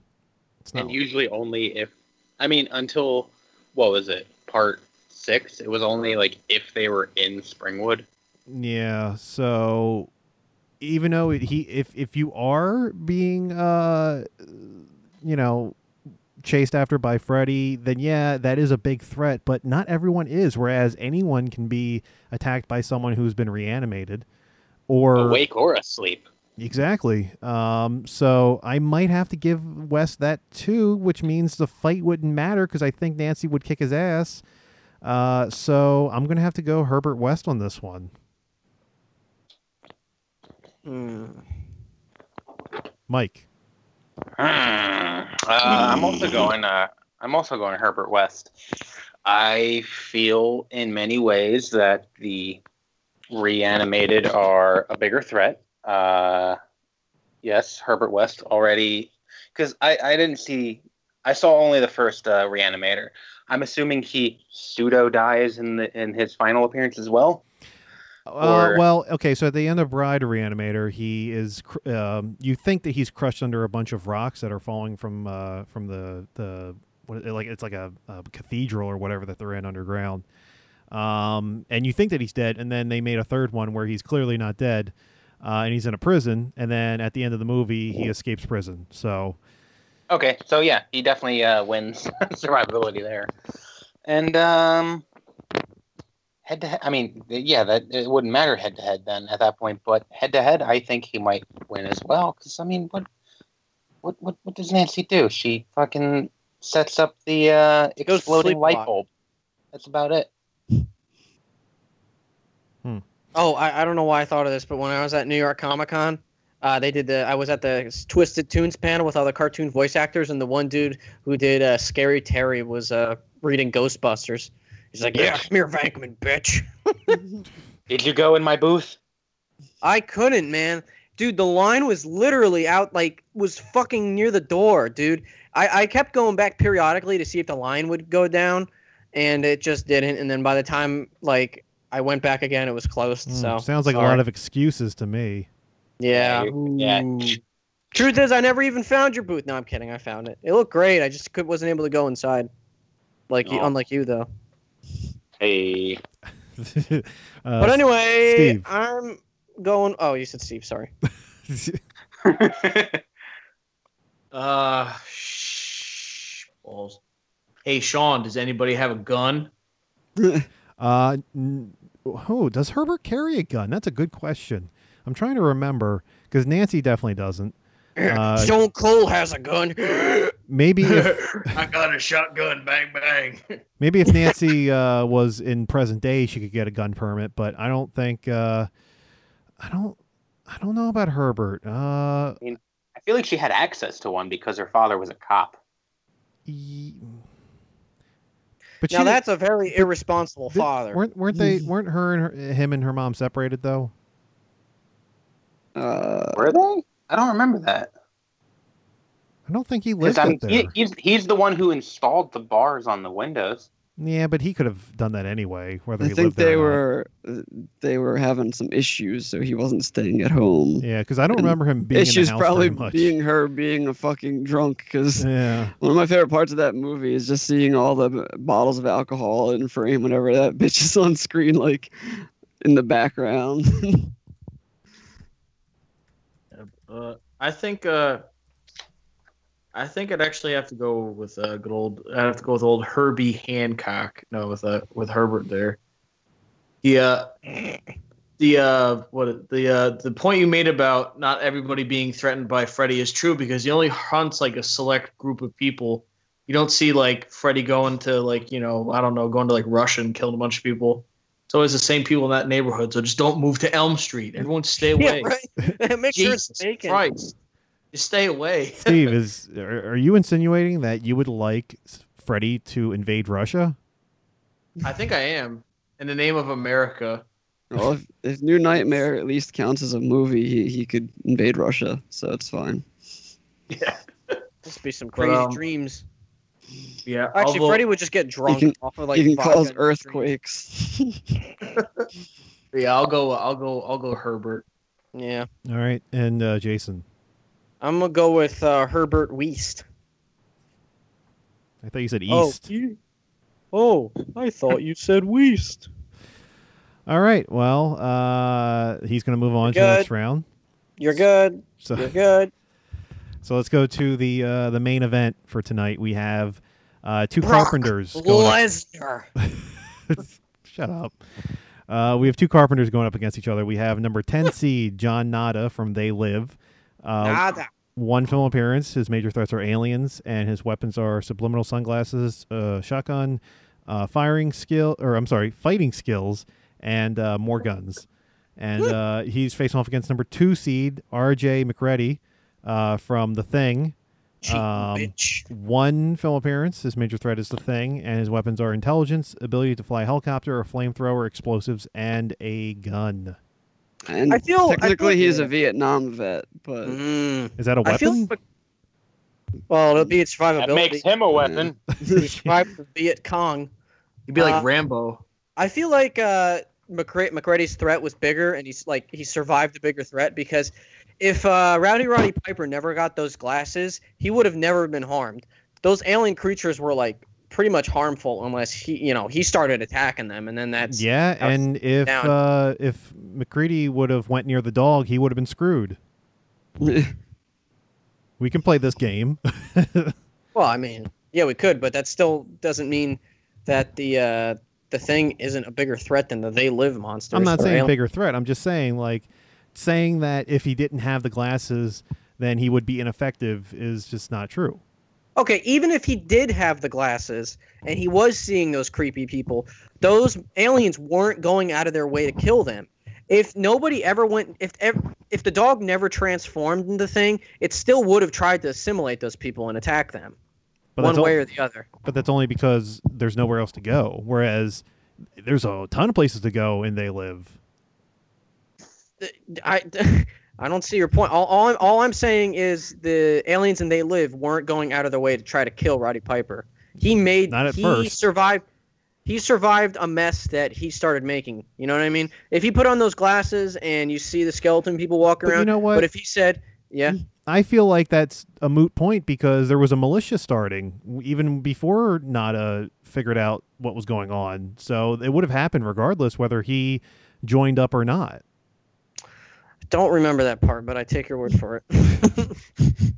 it's not. and usually only if I mean until what was it part six? It was only like if they were in Springwood. Yeah, so even though it, he if if you are being uh you know chased after by Freddy, then yeah, that is a big threat, but not everyone is whereas anyone can be attacked by someone who's been reanimated or awake or asleep. Exactly. Um, so I might have to give West that too, which means the fight wouldn't matter because I think Nancy would kick his ass. Uh, so I'm gonna have to go Herbert West on this one. Hmm. Mike. Hmm. Uh, I'm also going. Uh, I'm also going Herbert West. I feel in many ways that the reanimated are a bigger threat. Uh, yes, Herbert West already because I, I didn't see. I saw only the first uh, reanimator. I'm assuming he pseudo dies in the in his final appearance as well. Uh, well, okay. So at the end of Bride Reanimator, he is. cr- Um, you think that he's crushed under a bunch of rocks that are falling from uh, from the the what, like it's like a, a cathedral or whatever that they're in underground. Um, and you think that he's dead, and then they made a third one where he's clearly not dead, uh, and he's in a prison. And then at the end of the movie, he escapes prison. So Okay, so yeah, he definitely uh, wins survivability there. And um, head to head, I mean, yeah, that it wouldn't matter head to head then at that point. But head to head, I think he might win as well. Because I mean, what, what, what, what does Nancy do? She fucking sets up the uh, Goes to exploding light bulb. That's about it. Oh, I, I don't know why I thought of this, but when I was at New York Comic Con, uh, they did the. I was at the Twisted Tunes panel with all the cartoon voice actors, and the one dude who did uh, Scary Terry was uh, reading Ghostbusters. He's like, "Yeah, come here, Venkman, bitch." Did you go in my booth? I couldn't, man. Dude, the line was literally out, like, was fucking near the door, dude. I, I kept going back periodically to see if the line would go down, and it just didn't. And then by the time, like, I went back again, it was closed. mm, So sounds like a lot of excuses to me. yeah. Yeah. Truth is, I never even found your booth. No, I'm kidding. I found it. It looked great. I just could, wasn't able to go inside. Like, Oh. unlike you, though. Hey. uh, But anyway, Steve. I'm going. Oh, you said Steve. Sorry. Uh, shh, balls. Hey, Sean, does anybody have a gun? Uh, n- oh, does Herbert carry a gun? That's a good question. I'm trying to remember because Nancy definitely doesn't. Uh, Stone Cold has a gun. Maybe if I got a shotgun. Bang bang. maybe if Nancy uh, was in present day, she could get a gun permit. But I don't think. Uh, I don't. I don't know about Herbert. Uh, I feel like she had access to one because her father was a cop. ye- but now she- that's a very irresponsible Did- father. Weren't weren't they weren't her and her, him and her mom separated though? uh, Were they? I don't remember that. I don't think he lived I up there. he, he's he's the one who installed the bars on the windows. yeah, but he could have done that anyway, whether I he think lived there they or not. were they were having some issues, so he wasn't staying at home. Yeah, because I don't and remember him being issues in the house probably very much. being her being a fucking drunk because yeah, one of my favorite parts of that movie is just seeing all the b- bottles of alcohol in frame whenever that bitch is on screen like in the background Uh, I think. Uh, I think I'd actually have to go with uh, good old. I'd have to go with old Herbie Hancock. No, with uh, with Herbert there. The uh, the uh what the uh the point you made about not everybody being threatened by Freddy is true because he only hunts like a select group of people. You don't see like Freddy going to like you know I don't know going to like Russia and killing a bunch of people. It's always the same people in that neighborhood. So just don't move to Elm Street. Everyone stay away. Yeah, right. Make sure it's Jesus vacant. Christ, just stay away. Steve, is are, are you insinuating that you would like Freddy to invade Russia? I think I am in the name of America. Well, if, if New Nightmare at least counts as a movie, he, he could invade Russia, so it's fine. Yeah, Must be some crazy um, dreams. yeah. Actually, although- Freddy would just get drunk can- off of like. he can cause earthquakes. Yeah, I'll go. I'll go. I'll go Herbert. Yeah, All right, and uh, Jason. I'm gonna go with uh, Herbert Weist. I thought you said Oh, East. you- Oh, I thought you said Weist. All right, well, uh, he's going to move on to the next round. You're good. So, You're good. so let's go to the uh, the main event for tonight. We have uh, two Brock carpenters Lesnar. Shut up. Uh, we have two carpenters going up against each other. We have number 10 seed John Nada from They Live. Uh, Nada. One film appearance. His major threats are aliens, and his weapons are subliminal sunglasses, uh, shotgun, uh, firing skill, or I'm sorry, fighting skills, and uh, more guns. And uh, he's facing off against number two seed R.J. MacReady uh, from The Thing. Um. One film appearance. His major threat is the thing, and his weapons are intelligence, ability to fly a helicopter, a flamethrower, explosives, and a gun. And I feel- I feel technically he's yeah. a Vietnam vet, but Mm. Is that a I feel. weapon? Well, it'll be its survivability. That makes him a weapon. He survived the Viet Cong. You'd be like Uh, Rambo. I feel like uh, McCre- MacReady's threat was bigger, and he's like he survived the bigger threat because if uh, Rowdy Roddy Piper never got those glasses, he would have never been harmed. Those alien creatures were like pretty much harmful unless he, you know, he started attacking them, and then that's yeah, that's and if down. uh, if MacReady would have went near the dog, he would have been screwed. We can play this game. Well, I mean, yeah, we could, but that still doesn't mean that the uh, the thing isn't a bigger threat than the They Live monster. I'm not saying alien- bigger threat. I'm just saying like saying that if he didn't have the glasses, then he would be ineffective is just not true. Okay, even if he did have the glasses and he was seeing those creepy people, those aliens weren't going out of their way to kill them. If nobody ever went, if if the dog never transformed into thing, it still would have tried to assimilate those people and attack them, But one way o- or the other. but that's only because there's nowhere else to go. Whereas there's a ton of places to go and they live. I, I don't see your point. All, all, I'm, all I'm saying is the aliens and they live weren't going out of their way to try to kill Roddy Piper. He made Not at he first. survived. He survived a mess that he started making. You know what I mean? If he put on those glasses and you see the skeleton people walking But you around, know what? but if he said, "Yeah, I feel like that's a moot point because there was a militia starting even before Nada figured out what was going on. So it would have happened regardless whether he joined up or not. Don't remember that part, but I take your word for it."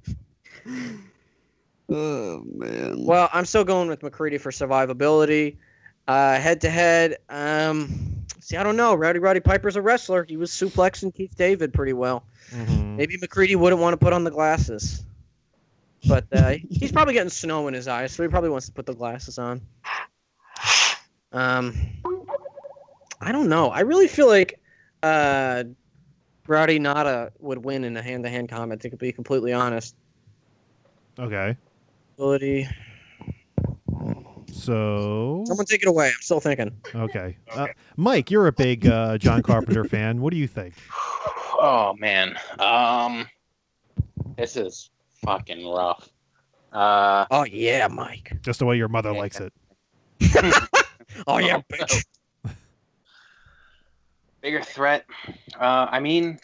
oh man. well, I'm still going with MacReady for survivability. Uh, head to head, um, see, I don't know. Rowdy Roddy Piper's a wrestler. He was suplexing Keith David pretty well. Maybe MacReady wouldn't want to put on the glasses. But uh, he's probably getting snow in his eyes, so he probably wants to put the glasses on. Um, I don't know. I really feel like uh, Rowdy Nada would win in a hand-to-hand combat. To be completely honest, Okay. ability. So Someone take it away. I'm still thinking. okay, uh, Mike, you're a big uh, John Carpenter fan. What do you think? Oh man, um, this is fucking rough. Uh, Oh yeah, Mike. Just the way your mother Yeah. likes it. Oh yeah, bitch. Bigger threat. Uh, I mean,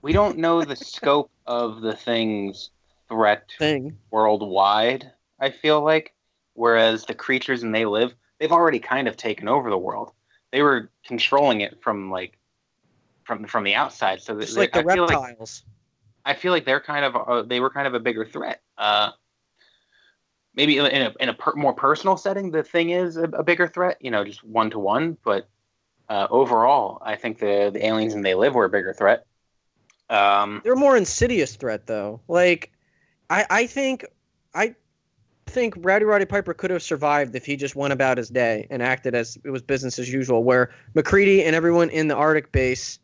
we don't know the scope of the thing's threat Thing. worldwide. I feel like, whereas the creatures and they live, they've already kind of taken over the world. They were controlling it from like from from the outside. So they- like the I feel like reptiles. I feel like they're kind of uh, they were kind of a bigger threat. Uh, maybe in a in a per, more personal setting, the thing is a, a bigger threat. You know, just one to one. But uh, overall, I think the the aliens and They Live were a bigger threat. Um, They're a more insidious threat, though. Like, I I think I think Rowdy Roddy Piper could have survived if he just went about his day and acted as it was business as usual. Where MacReady and everyone in the Arctic base,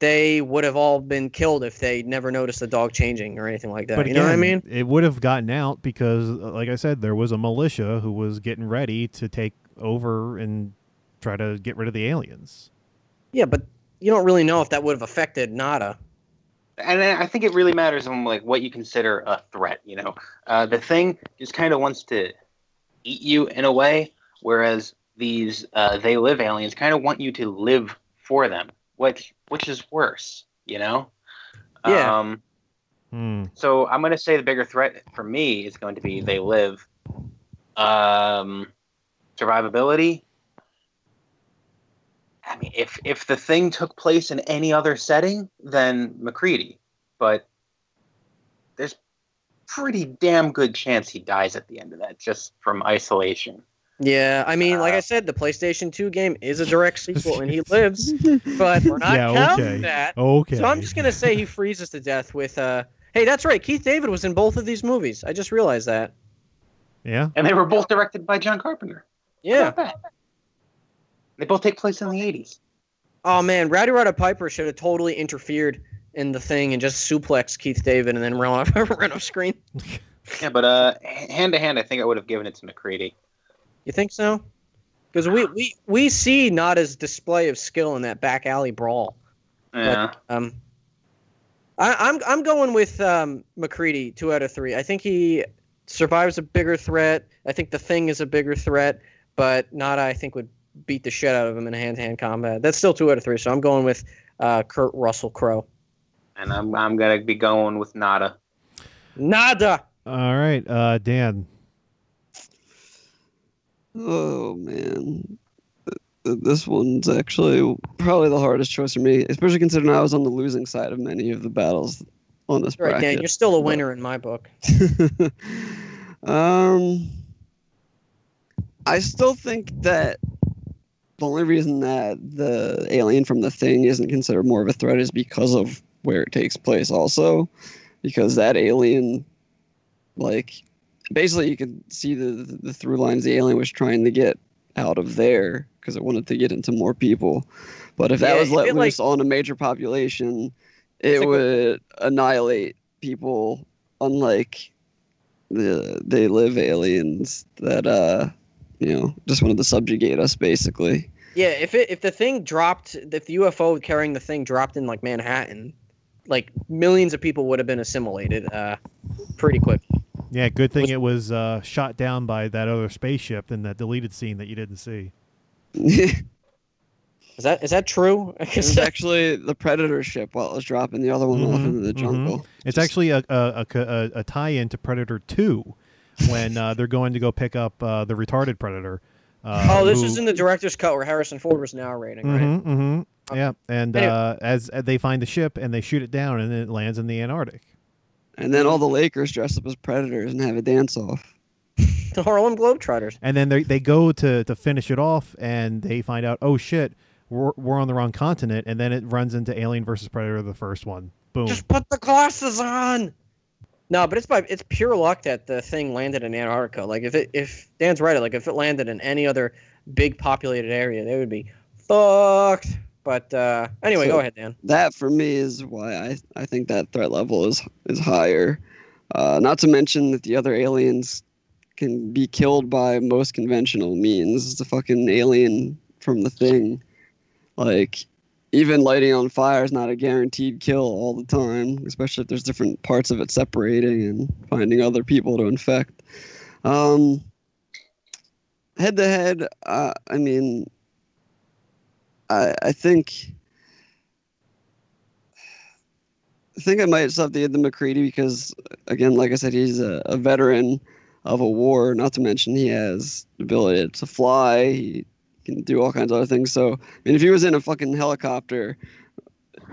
they would have all been killed if they never noticed the dog changing or anything like that. But you again, know what I mean? it would have gotten out because, like I said, there was a militia who was getting ready to take over and try to get rid of the aliens. Yeah, but you don't really know if that would have affected Nada. and I I think it really matters on like what you consider a threat. You know, uh, the thing just kind of wants to eat you in a way, whereas these uh, they live aliens kind of want you to live for them, which which is worse. You know. Yeah. Um, Hmm. so I'm gonna say the bigger threat for me is going to be they live. Um, survivability. I mean, if if the thing took place in any other setting, then MacReady. But there's pretty damn good chance he dies at the end of that just from isolation. Yeah, I mean, like I Uh, said, the PlayStation 2 game is a direct sequel, and he lives, but we're not Yeah, counting okay. that. Okay. So I'm just gonna say he freezes to death with. uh Hey, that's right. Keith David was in both of these movies. I just realized that. Yeah. And they were both directed by John Carpenter. How Yeah. About that? They both take place in the 80s. Oh man, Rowdy Roddy Piper should have totally interfered in the thing and just suplexed Keith David and then run off run off screen. Yeah, but uh, hand to hand, I think I would have given it to MacReady. You think so? Because we, we we see Nada's display of skill in that back alley brawl. Yeah. Um, I, I'm I'm going with um, MacReady two out of three. I think he survives a bigger threat. I think the thing is a bigger threat, but Nada I think would beat the shit out of him in a hand to hand combat. That's still two out of three. So I'm going with uh, Kurt Russell Crowe. and I'm I'm gonna be going with Nada. Nada. All right, uh, Dan. Oh man, Th- th- this one's actually probably the hardest choice for me, especially considering I was on the losing side of many of the battles on this All right, Dan, you're still a winner in my book. um, I still think that the only reason that the alien from the thing isn't considered more of a threat is because of where it takes place. Also, because that alien, like, basically you could see the the through lines the alien was trying to get out of there because it wanted to get into more people. But if that Yeah, was let feel like- loose on a major population, it like- would annihilate people. Unlike the they live aliens that uh you know just wanted to subjugate us basically. Yeah, if it if the thing dropped, if the UFO carrying the thing dropped in like Manhattan, like millions of people would have been assimilated uh, pretty quick. Yeah, good thing it was uh, shot down by that other spaceship in that deleted scene that you didn't see. is that is that true? was actually the predator ship while it was dropping the other one off Mhm, into the mhm. jungle. It's Just- actually a a, a, a, a tie-in to Predator Two, when uh, they're going to go pick up uh, the retarded Predator. Uh, oh, this who- is in the director's cut where Harrison Ford was narrating, right? Mhm, mhm. Yeah, and Anyway. uh, as as they find the ship and they shoot it down, and it lands in the Antarctic. and then all the Lakers dress up as predators and have a dance off. The Harlem Globetrotters. And then they they go to to finish it off, and they find out, oh shit, we're we're on the wrong continent, and then it runs into Alien versus Predator, the first one. Boom. Just put the glasses on. No, but it's by it's pure luck that the thing landed in Antarctica. Like if it if Dan's right, like if it landed in any other big populated area, they would be fucked. But uh, anyway, So- go ahead, Dan. That for me is why I I think that threat level is is higher. Uh, not to mention that the other aliens can be killed by most conventional means. It's a fucking alien from the thing. Like even lighting on fire is not a guaranteed kill all the time, especially if there's different parts of it separating and finding other people to infect. Um, head to head, uh, I mean, I I think. I think I might have to give the MacReady because, again, like I said, he's a, a veteran of a war. Not to mention he has the ability to fly. He can do all kinds of other things. So, I mean, if he was in a fucking helicopter,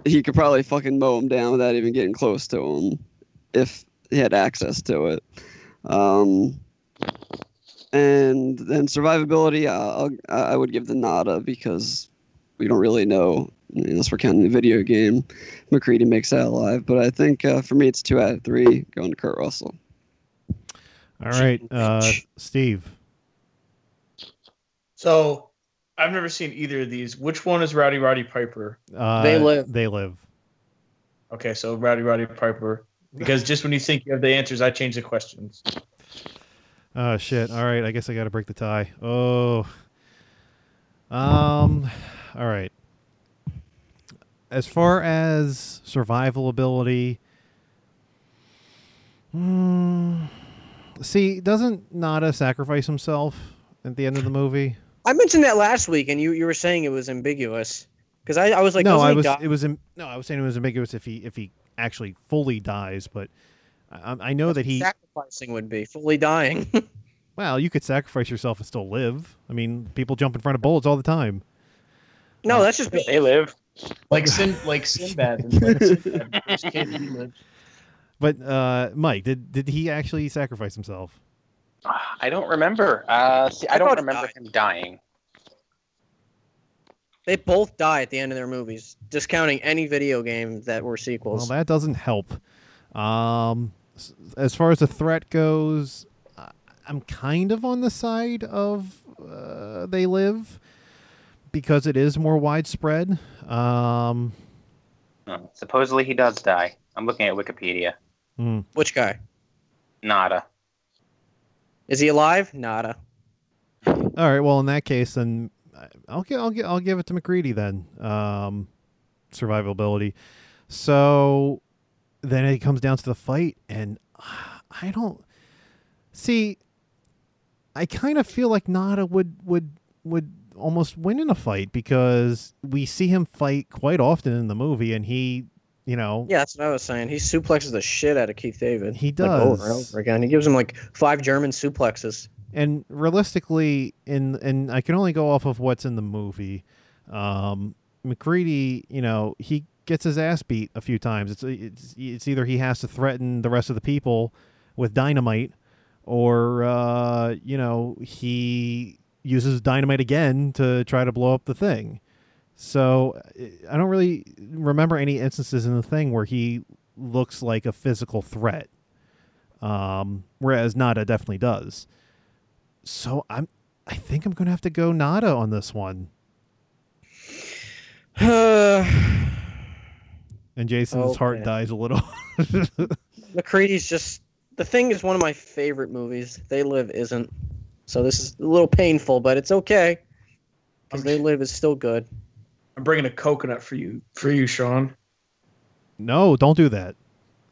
he could probably fucking mow him down without even getting close to him if he had access to it. Um, and then survivability, I'll, I would give the Nada because we don't really know unless we're counting the video game. MacReady makes that alive, but I think uh, for me it's two out of three going to Kurt Russell. All right, uh, Steve. So, I've never seen either of these. Which one is Rowdy Roddy Piper? Uh, They live. They live. Okay, so Rowdy Roddy Piper. Because just when you think you have the answers, I change the questions. Oh shit! All right, I guess I got to break the tie. Oh. Um. All right. As far as survival ability, hmm, see, doesn't Nada sacrifice himself at the end of the movie? I mentioned that last week, and you, you were saying it was ambiguous. Because I, I was like, no, I was. die? It was. Im- no, I was saying it was ambiguous if he if he actually fully dies, but I, I know that he. sacrificing would be fully dying. Well, you could sacrifice yourself and still live. I mean, people jump in front of bullets all the time. no, that's just They live. Like Sin, like Sinbad. in Sinbad. This kid, he lived. But uh, Mike, did did he actually sacrifice himself? I don't remember. Uh, see, I, I don't remember died. him dying. They both die at the end of their movies, discounting any video game that were sequels. Well, that doesn't help. Um, as far as the threat goes, I- I'm kind of on the side of uh, they live because it is more widespread. Um, supposedly he does die. I'm looking at Wikipedia. hmm. Which guy? Nada. Is he alive? Nada. All right. Well, in that case, then I'll give I'll give I'll give it to MacReady then. Um, survivability. So then it comes down to the fight, and I don't see. I kind of feel like Nada would would would almost win in a fight because we see him fight quite often in the movie, and he, you know, Yeah, that's what I was saying. He suplexes the shit out of Keith David. He Like, over and does. over again. He gives him like five German suplexes. and realistically in and I can only go off of what's in the movie. Um, MacReady, you know, he gets his ass beat a few times. It's it's it's either he has to threaten the rest of the people with dynamite, or uh, you know he uses dynamite again to try to blow up the thing. So I don't really remember any instances in the thing where he looks like a physical threat. Um, whereas Nada definitely does. So I'm I think I'm gonna have to go Nada on this one. And Jason's heart dies a little. MacReady's just the thing is one of my favorite movies. They Live isn't. So this is a little painful, but it's okay. Because They Live is still good. I'm bringing a coconut for you, for you, Sean. no, don't do that.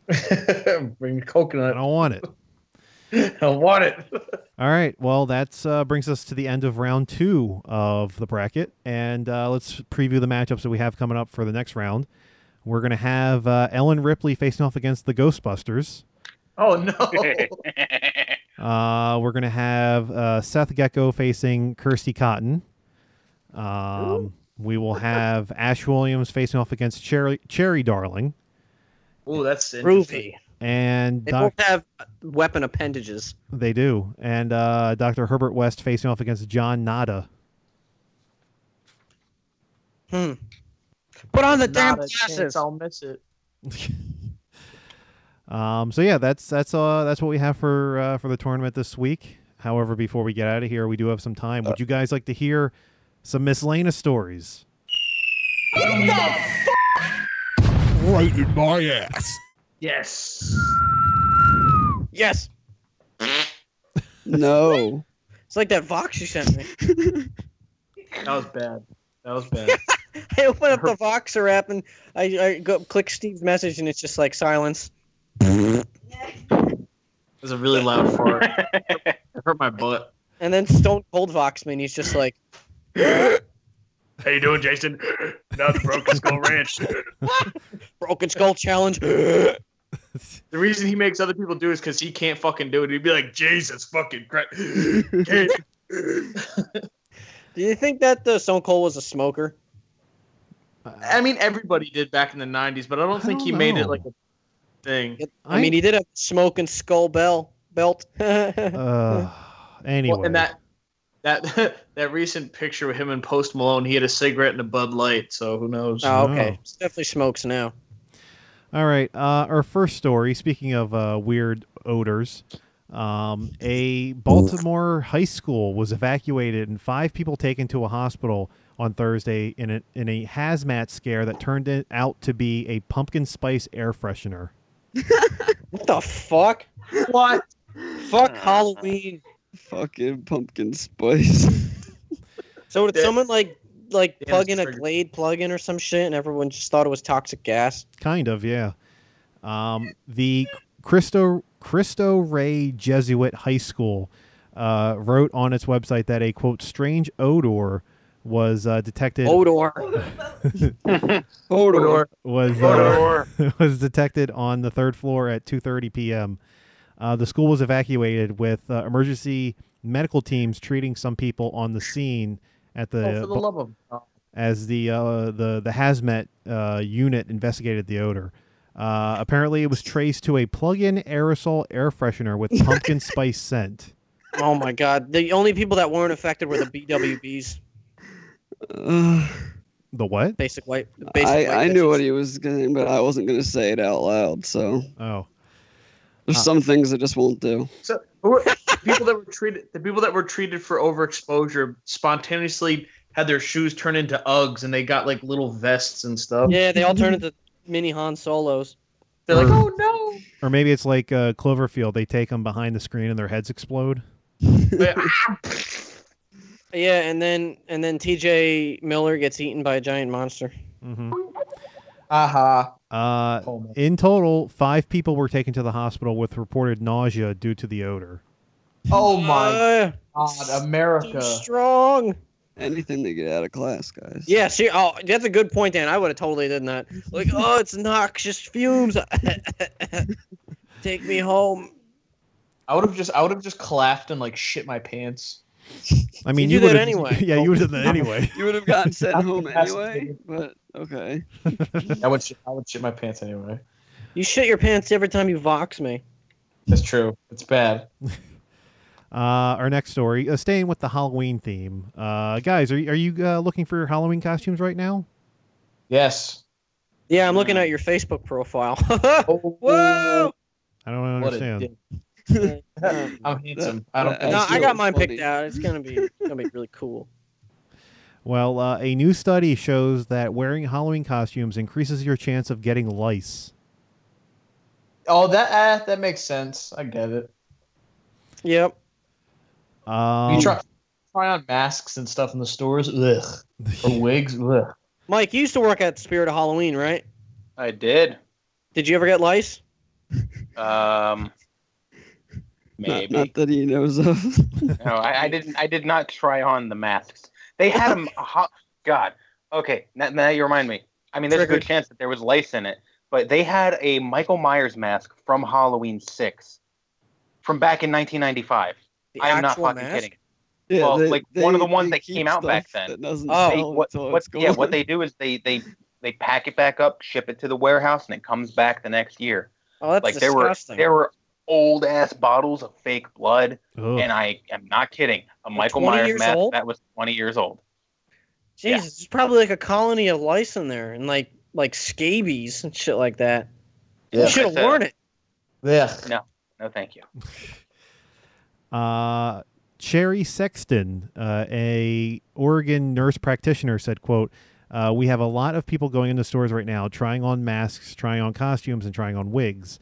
I'm bringing coconut. I don't want it. I want it. All right. Well, that uh, brings us to the end of round two of the bracket, and uh, let's preview the matchups that we have coming up for the next round. We're gonna have uh, Ellen Ripley facing off against the Ghostbusters. Oh no! Uh, we're gonna have uh, Seth Gecko facing Kirsty Cotton. Um, we will have Ash Williams facing off against Cherry Cherry Darling, Oh, that's interesting. Groovy. and They Doc- both have weapon appendages. they do, and uh, Dr. Herbert West facing off against John Nada. Hmm. Put on the damn Not a chance glasses. I'll miss it. Um, so yeah, that's that's uh that's what we have for uh, for the tournament this week. However, before we get out of here, we do have some time. Would you guys like to hear some miscellaneous stories? What the f- Right in my ass. Yes. Yes. No. It's like that Vox you sent me. That was bad. That was bad. I open up the Voxer app and I, I go click Steve's message and it's just like silence. It was a really loud fart. It hurt my butt. And then Stone Cold Vox me and he's just like, How you doing, Jason? Now the Broken Skull Ranch. Broken Skull Challenge. The reason he makes other people do it is because he can't fucking do it. He'd be like, Jesus fucking Christ. Do you think that the Stone Cold was a smoker? I mean, everybody did back in the 90s, but I don't I think don't he made it like a thing. I, mean, he did a smoking skull bell belt. Uh, anyway, Well, and that that that recent picture with him and Post Malone, he had a cigarette and a Bud Light. So who knows? Oh, okay. Oh. Definitely smokes now. All right. Uh, our first story. Speaking of uh, weird odors, um, a Baltimore high school was evacuated and five people taken to a hospital on Thursday in a in a hazmat scare that turned it out to be a pumpkin spice air freshener. What the fuck? What? Fuck Halloween. Fucking pumpkin spice. So did Yeah. someone like like Yeah, plug in a triggered. Glade plug-in or some shit, and everyone just thought it was toxic gas? Kind of, yeah. Um, the Cristo Cristo Rey Jesuit High School uh, wrote on its website that a quote strange odor was uh, detected Odor. Hodor. was uh, was detected on the third floor at 2:30 p.m. Uh, the school was evacuated with uh, emergency medical teams treating some people on the scene at the, oh, for the love of God. as the uh, the the hazmat uh, unit investigated the odor. Uh, apparently, it was traced to a plug-in aerosol air freshener with pumpkin spice scent. Oh my god. The only people that weren't affected were the BWBs, Uh, The what? basic white. Basic I, white I knew what he was going, but I wasn't going to say it out loud. So Oh, there's Uh. some things that just won't do. So people that were treated, the people that were treated for overexposure, spontaneously had their shoes turn into Uggs, and they got like little vests and stuff. Yeah, they all turned into mini Han Solos. They're like, oh no. or maybe it's like uh, Cloverfield. They take them behind the screen and their heads explode. Yeah, and then and then T.J. Miller gets eaten by a giant monster. hmm Aha. Uh, my- in total, five people were taken to the hospital with reported nausea due to the odor. Oh my Uh, God, too America. strong. Anything to get out of class, guys. Yeah, see, oh, that's a good point, Dan. I would have totally done that. Like, oh, it's noxious fumes. Take me home. I would have just, I would have just collapsed and like shit my pants. I mean, You you, do that would've- anyway. Yeah, you would have done that anyway. You would have gotten sent home anyway, but okay. I would, shit, I would shit my pants anyway. You shit your pants every time you vox me. That's true. It's bad. Uh, our next story, uh, staying with the Halloween theme. Uh, guys, are, y- are you uh, looking for your Halloween costumes right now? Yes. Yeah, I'm looking at your Facebook profile. Oh, Whoa! I don't understand. I'm handsome. I don't. That- no, I got mine funny. picked out. It's gonna be it's gonna be really cool. Well, uh, a new study shows that wearing Halloween costumes increases your chance of getting lice. Oh, that uh, that makes sense. I get it. Yep. Um, you try try on masks and stuff in the stores. Ugh. Or wigs. Ugh. Mike, you used to work at Spirit of Halloween, right? I did. Did you ever get lice? Um, Not, maybe. not that he knows of. No, I, I didn't. I did not try on the masks. They had a hot God. Okay. Now, now you remind me. I mean, there's a good chance that there was lice in it, but they had a Michael Myers mask from Halloween Six, from back in 1995. The I am not fucking mask? kidding. Yeah, Well, like, one of the ones that came out back then. Oh. They, what, what, yeah, what they do is they they they pack it back up, ship it to the warehouse, and it comes back the next year. Oh, that's like there were there were old ass bottles of fake blood, ugh. and I am not kidding. A Michael Myers mask old? that was 20 years old. Jesus, there's probably like a colony of lice in there, and like like scabies and shit like that. Yeah. You should have worn it. Ugh. No, no, thank you. Uh, Cherry Sexton, uh, a Oregon nurse practitioner, said, "quote uh, We have a lot of people going into stores right now, trying on masks, trying on costumes, and trying on wigs."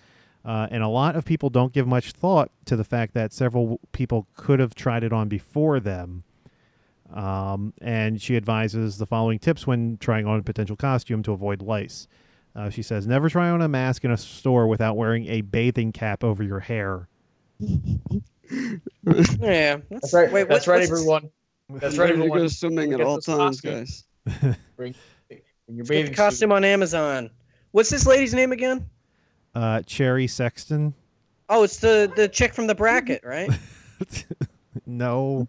Uh, and a lot of people don't give much thought to the fact that several people could have tried it on before them. Um, and she advises the following tips when trying on a potential costume to avoid lice. Uh, she says, Never try on a mask in a store without wearing a bathing cap over your hair. Yeah, That's right. Wait, That's what- right, everyone. That's right, Ready to everyone. go swimming at all times, costumes. guys. Bring, bring your Get bathing the suit. costume on Amazon. What's this lady's name again? Uh, Cherry Sexton. Oh, it's the the chick from the bracket, right? no.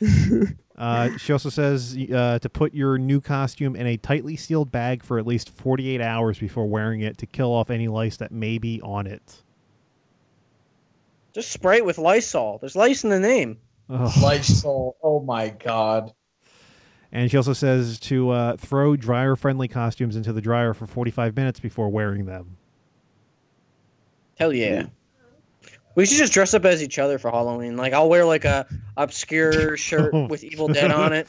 Uh, she also says uh, to put your new costume in a tightly sealed bag for at least 48 hours before wearing it to kill off any lice that may be on it. Just spray it with Lysol. There's lice in the name. Ugh. Light soul. Oh my god. And she also says to uh, throw dryer friendly costumes into the dryer for 45 minutes before wearing them. Hell yeah. We should just dress up as each other for Halloween. Like I'll wear like a obscure shirt with Evil Dead on it.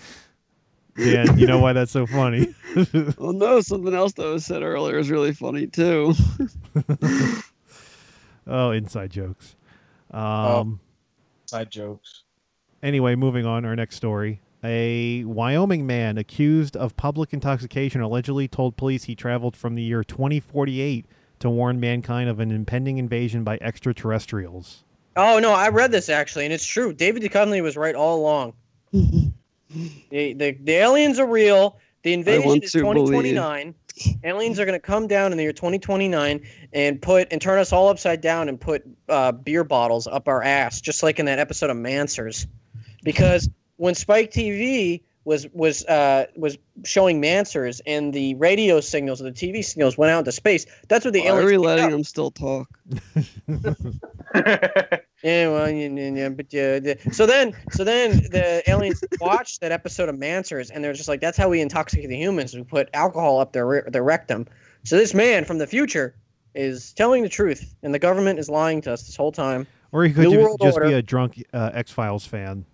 Yeah, you know why that's so funny? Well, no, something else that was said earlier is really funny too. oh, inside jokes. Um, Side jokes. Anyway, moving on, our next story. A Wyoming man accused of public intoxication allegedly told police he traveled from the year 2048 to warn mankind of an impending invasion by extraterrestrials. Oh no, I read this actually, and it's true. David Duchovny was right all along. the, the the aliens are real. The invasion is to believe. 2029. Aliens are going to come down in the year 2029 and put and turn us all upside down and put uh, beer bottles up our ass, just like in that episode of Manswers. Because when Spike TV was was uh, was showing Manswers and the radio signals and the TV signals went out into space, that's what the Why are we letting up. him still talk? Yeah, well, yeah, yeah, yeah, but yeah, the- so then, so then the aliens watched that episode of Manswers, and they're just like, "That's how we intoxicate the humans. We put alcohol up their their rectum." So this man from the future is telling the truth, and the government is lying to us this whole time. Or he could New ju- World just be a drunk uh, X Files fan.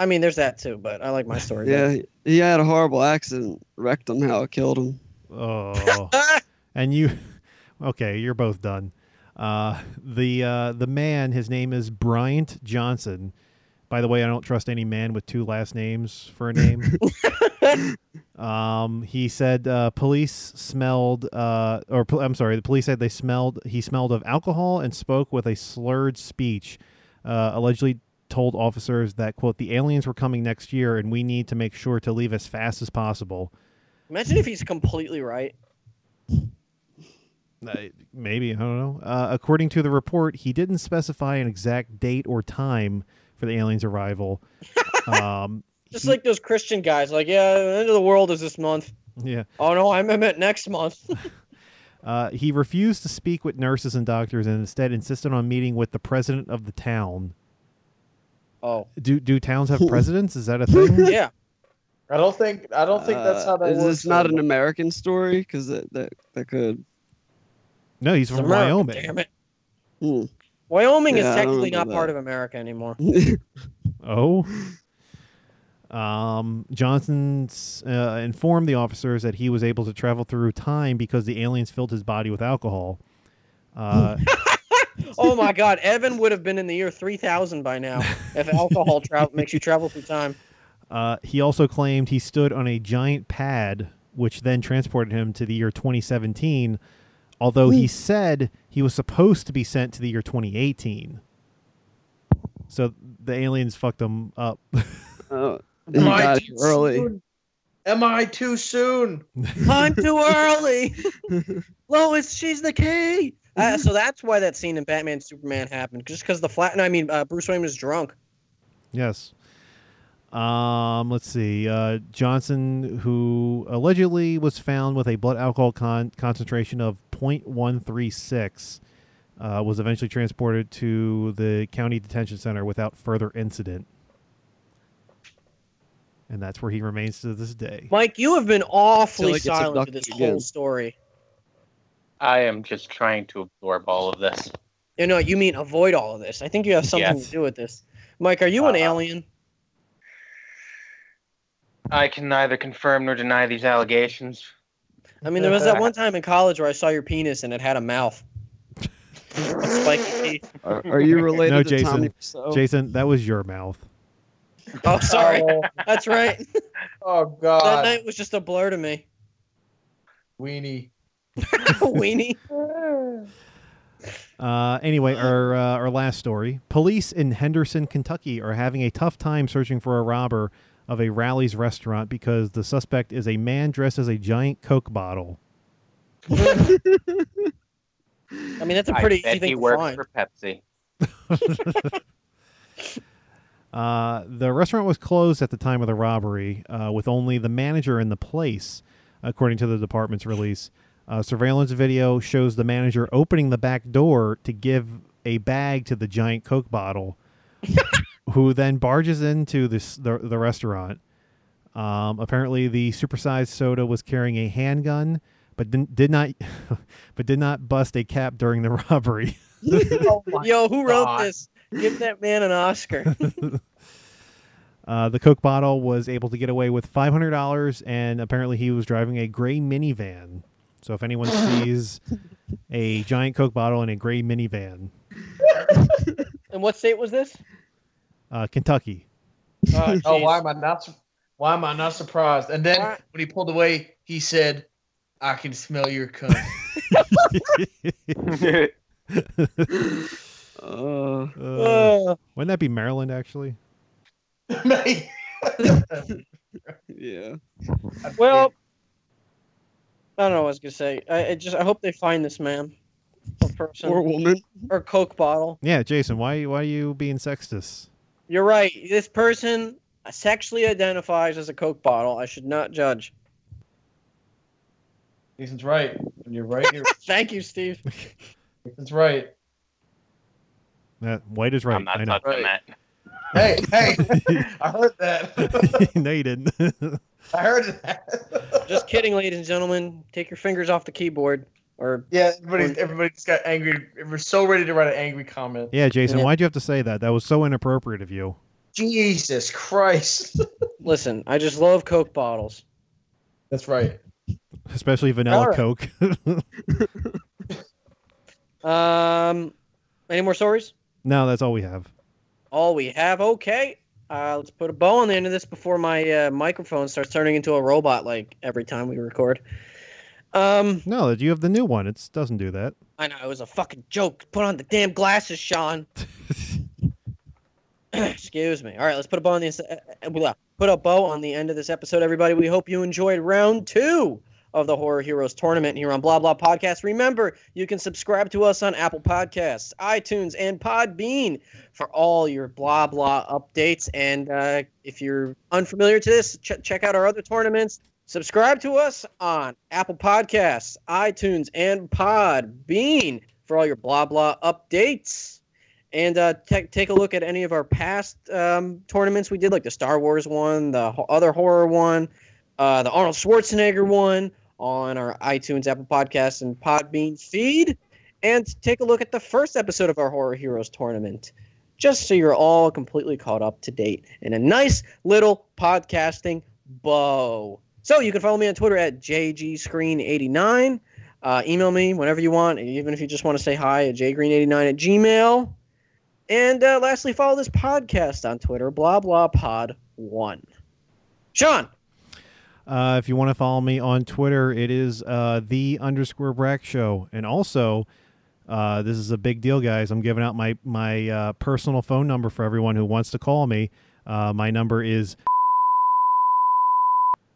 I mean, there's that too, but I like my story. Yeah, better. he- he had a horrible accident, wrecked him. How it killed him. Oh. and you okay you're both done uh the uh the man his name is bryant johnson by the way i don't trust any man with two last names for a name um he said uh police smelled uh or pol- i'm sorry the police said they smelled he smelled of alcohol and spoke with a slurred speech uh allegedly told officers that quote the aliens were coming next year and we need to make sure to leave as fast as possible Imagine if he's completely right. Uh, maybe I don't know. Uh, according to the report, he didn't specify an exact date or time for the aliens' arrival. um, Just he- like those Christian guys, like, yeah, the end of the world is this month. yeah, Oh no, I meant next month. uh, he refused to speak with nurses and doctors, and instead insisted on meeting with the president of the town. Oh, Do do towns have presidents? Is that a thing? yeah. I don't think I don't think that's how Uh, that is works. this not an. American story? Because that, that that could. no, he's It's from America, Wyoming. Damn it. Hmm. Wyoming Yeah, is technically not that. part of America anymore. Oh. Um, Johnson's uh, informed the officers that he was able to travel through time because the aliens filled his body with alcohol. Uh, oh my God, Evan would have been in the year 3000 by now if alcohol travel makes you travel through time. Uh, he also claimed he stood on a giant pad, which then transported him to the year 2017, although he said he was supposed to be sent to the year 2018. So the aliens fucked him up. Oh, Am I too early. soon? Am I too soon? I'm too early. Lois, she's the key. Uh, so that's why that scene in Batman Superman happened, just because the flat. No, I mean uh, Bruce Wayne was drunk. yes. Um, let's see. Uh, Johnson, who allegedly was found with a blood alcohol con- concentration of 0.136, uh, was eventually transported to the county detention center without further incident. And that's where he remains to this day. Mike, you have been awfully Till silent for abducted this again. whole story. I am just trying to absorb all of this. You know, you mean avoid all of this. I think you have something Yes. to do with this. Mike, are you an Uh, alien? I can neither confirm nor deny these allegations. I mean, there was that one time in college where I saw your penis and it had a mouth. Spiky teeth. Are, are you related No, to Jason. Tommy Wiseau? Jason, that was your mouth. Oh, sorry. Oh, That's right. oh God. That night was just a blur to me. weenie. Weenie. Uh, anyway, our uh, our last story: police in Henderson, Kentucky, are having a tough time searching for a robber of a Rally's restaurant because the suspect is a man dressed as a giant Coke bottle. I mean, that's a pretty I easy bet he thing to works find. for Pepsi. Uh, the restaurant was closed at the time of the robbery, uh, with only the manager in the place, according to the department's release. Uh, surveillance video shows the manager opening the back door to give a bag to the giant Coke bottle, who then barges into this the, the restaurant. Um, apparently, the supersized soda was carrying a handgun, but didn't, did not, but did not bust a cap during the robbery. Oh Yo, who wrote God. this? Give that man an Oscar. Uh, the Coke bottle was able to get away with five hundred dollars, and apparently he was driving a gray minivan. So if anyone sees a giant Coke bottle in a gray minivan, and what state was this? uh, Kentucky. Oh, Oh, jeez. why am I not? su- Why am I not surprised? And then Why- when he pulled away, he said, "I can smell your cunt." Uh, Uh, Uh, wouldn't that be Maryland actually? yeah. well, I don't know what I was gonna say. I, I just I hope they find this man or person Poor woman. or Coke bottle. Yeah, Jason, why why are you being sexist? You're right. This person sexually identifies as a Coke bottle. I should not judge. Jason's right. When you're right, you're Thank you, Steve. Jason's right. That white is right. I'm not I know. touching that. Hey, hey, I heard that. no, you didn't. I heard that. Just kidding, ladies and gentlemen. Take your fingers off the keyboard. Or Yeah, everybody, everybody just got angry. We're so ready to write an angry comment. yeah, Jason, Yeah. why'd you have to say that? That was so inappropriate of you. Jesus Christ. listen, I just love Coke bottles. That's right. Especially vanilla All right. Coke. Um, any more stories? no, that's all we have. All we have. Okay. Uh, let's put a bow on the end of this before my uh, microphone starts turning into a robot like every time we record. Um, No, you have the new one. It doesn't do that. I know it was a fucking joke. Put on the damn glasses, Sean. Excuse me. All right, let's put a bow on the uh, uh, put a bow on the end of this episode, everybody. We hope you enjoyed round two of the Horror Heroes tournament here on Blah Blah Podcast. Remember, you can subscribe to us on Apple Podcasts, iTunes, and Podbean for all your blah blah updates. And uh, if you're unfamiliar to this, ch- check out our other tournaments. Subscribe to us on Apple Podcasts, iTunes, and Podbean for all your blah blah updates. And uh, take take a look at any of our past um, tournaments we did, like the Star Wars one, the ho- other horror one, uh, the Arnold Schwarzenegger one, on our iTunes, Apple Podcasts, and Podbean feed. And take a look at the first episode of our Horror Heroes tournament, just so you're all completely caught up to date in a nice little podcasting bow. So you can follow me on Twitter at jgscreen89. Uh, email me whenever you want, even if you just want to say hi at jgreen89 at gmail. And uh, lastly, follow this podcast on Twitter, blah blah pod one. Sean, Uh, if you want to follow me on Twitter, it is uh, the underscore Brack Show, and also uh, this is a big deal, guys. I'm giving out my my uh, personal phone number for everyone who wants to call me. Uh, my number is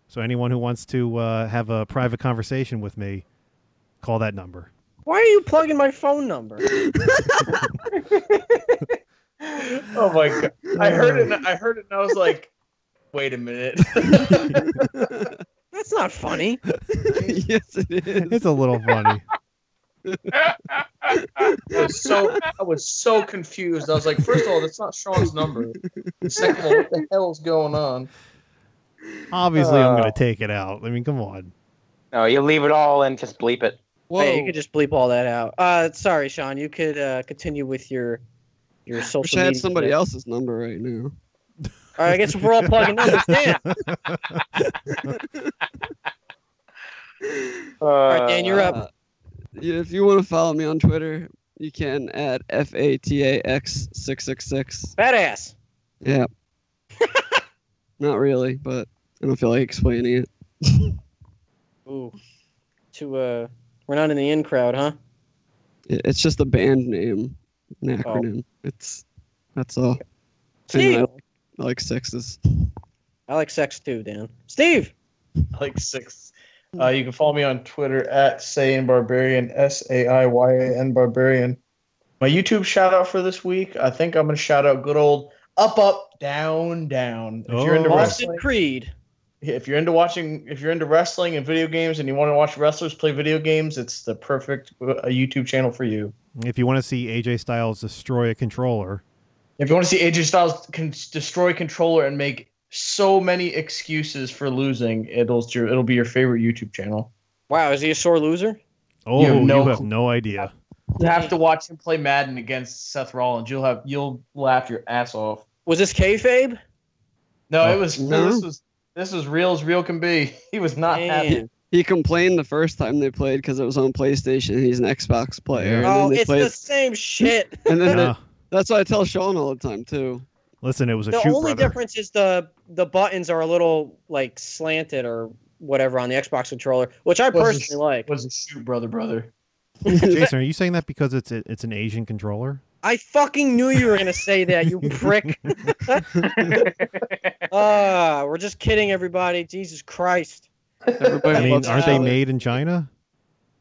so anyone who wants to uh, have a private conversation with me, call that number. why are you plugging my phone number? Oh my god! I heard it. and I heard it, and I was like, "Wait a minute." That's not funny. yes, it is. It's a little funny. I was so I was so confused. I was like, first of all, that's not Sean's number. And second of all, what the hell's going on? Obviously, I'm going Uh. to take it out. I mean, come on. No, you leave it all and just bleep it. Whoa. Hey, you could just bleep all that out. Uh, sorry, Sean. You could uh, continue with your your social Wish I had somebody stuff. else's number right now. All right, I guess we're all plugging numbers, Dan. All right, Dan, you're up. Uh, if you want to follow me on Twitter, you can at f a t a x six six six. Badass. Yeah. Not really, but I don't feel like explaining it. Ooh. To uh, we're not in the in crowd, huh? It's just a band name, Oh. an acronym. It's that's all. And Steve. I, like- I like sixes. I like sex too, Dan. Steve. Like six. Uh, you can follow me on Twitter at Saiyan Barbarian, S A I Y A N Barbarian. My YouTube shout out for this week, I think I'm gonna shout out good old Up Up Down Down. If you're into Oh. Austin wrestling, Creed. if you're into watching, if you're into wrestling and video games, and you want to watch wrestlers play video games, it's the perfect uh, YouTube channel for you. If you want to see AJ Styles destroy a controller, If you want to see AJ Styles can destroy controller and make so many excuses for losing, it'll it'll be your favorite YouTube channel. Wow, is he a sore loser? Oh, you have have no no, idea. You have to watch him play Madden against Seth Rollins. You'll have you'll laugh your ass off. Was this kayfabe? No, Oh, it was no. this mm-hmm. was this was real as real can be. He was not happy. He complained the first time they played because it was on PlayStation. He's an Xbox player. Oh, then it's played, the same shit. and then they- Yeah. That's what I tell Sean all the time too. Listen, it was a the shoot, only brother. difference is the the buttons are a little like slanted or whatever on the Xbox controller, which I Was personally this- like. Was a shoot brother brother. Jason, are you saying that because it's a, it's an Asian controller? I fucking knew you were gonna say that, you prick. Ah, we're just kidding, everybody. Jesus Christ. Everybody I mean, aren't they made in China?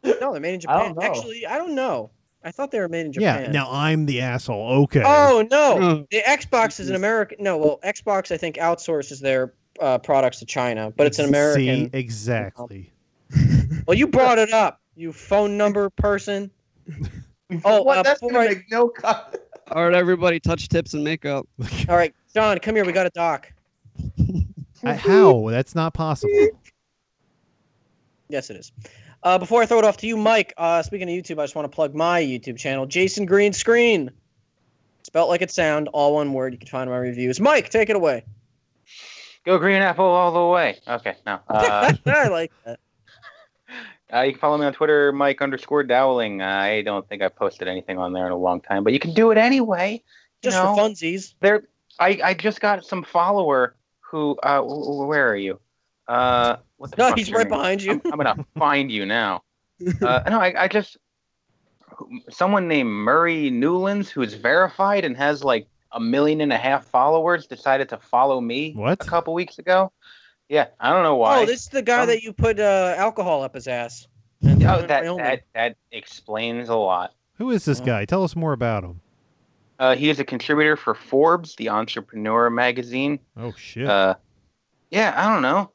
No, they're made in Japan. don't. Actually, I don't know. I thought they were made in Japan. Yeah. Now I'm the asshole. Okay. Oh no, Oh. the Xbox is an American. No, well, Xbox I think outsources their uh, products to China, but it's an American. See, exactly. Well, you brought it up, you phone number person. Oh, what? uh, That's before gonna I- make no cut. All right, everybody, touch tips and makeup. All right, John, come here. We got a doc. Uh, How? That's not possible. Yes, it is. Uh, before I throw it off to you, Mike. Uh, speaking of YouTube, I just want to plug my YouTube channel, Jason Green Screen. Spelt like it sound, all one word. You can find my reviews. Mike, take it away. Go green apple all the way. Okay, no. Uh, I like that. uh, you can follow me on Twitter, Mike underscore Dowling. I don't think I've posted anything on there in a long time, but you can do it anyway. Just know? for funsies. there I, I just got some follower who uh where are you uh what the No, fuck's he's right name? behind you. I'm, I'm gonna find you now uh no I, I just someone named murray newlands who's verified and has like a million and a half followers decided to follow me What? a couple weeks ago yeah i don't know why Oh, this is the guy Um, that you put uh, alcohol up his ass. And Oh, that, that that explains a lot Who is this guy? Tell us more about him. uh, he is a contributor for Forbes, the entrepreneur magazine. Oh shit. Uh, yeah, I don't know.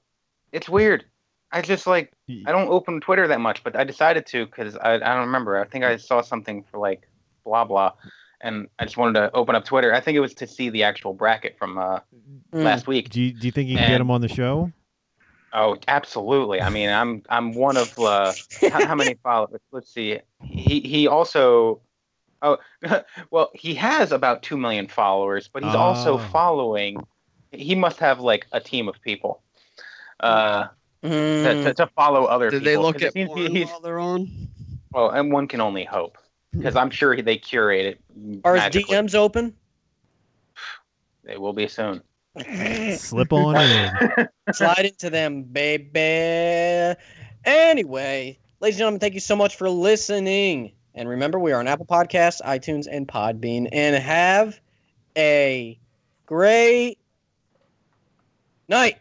It's weird. I just like I don't open Twitter that much, but I decided to because I, I don't remember. I think I saw something for like blah blah, and I just wanted to open up Twitter. I think it was to see the actual bracket from uh, Mm. last week. do you, do you think you can get him on the show? Oh, absolutely. I mean, I'm I'm one of uh, how, how many followers? Let's see. He he also. Oh, well, he has about two million followers, but he's also Oh. following. He must have like a team of people. Uh, to, Mm. to, to follow other Did people. they look at seems porn he's- while they're on? Well, and one can only hope because I'm sure they curate it. Are his. DMs open? They will be soon. Slip on in. Slide into them, baby. Anyway, ladies and gentlemen, thank you so much for listening. And remember, we are on Apple Podcasts, iTunes, and Podbean. And have a great night.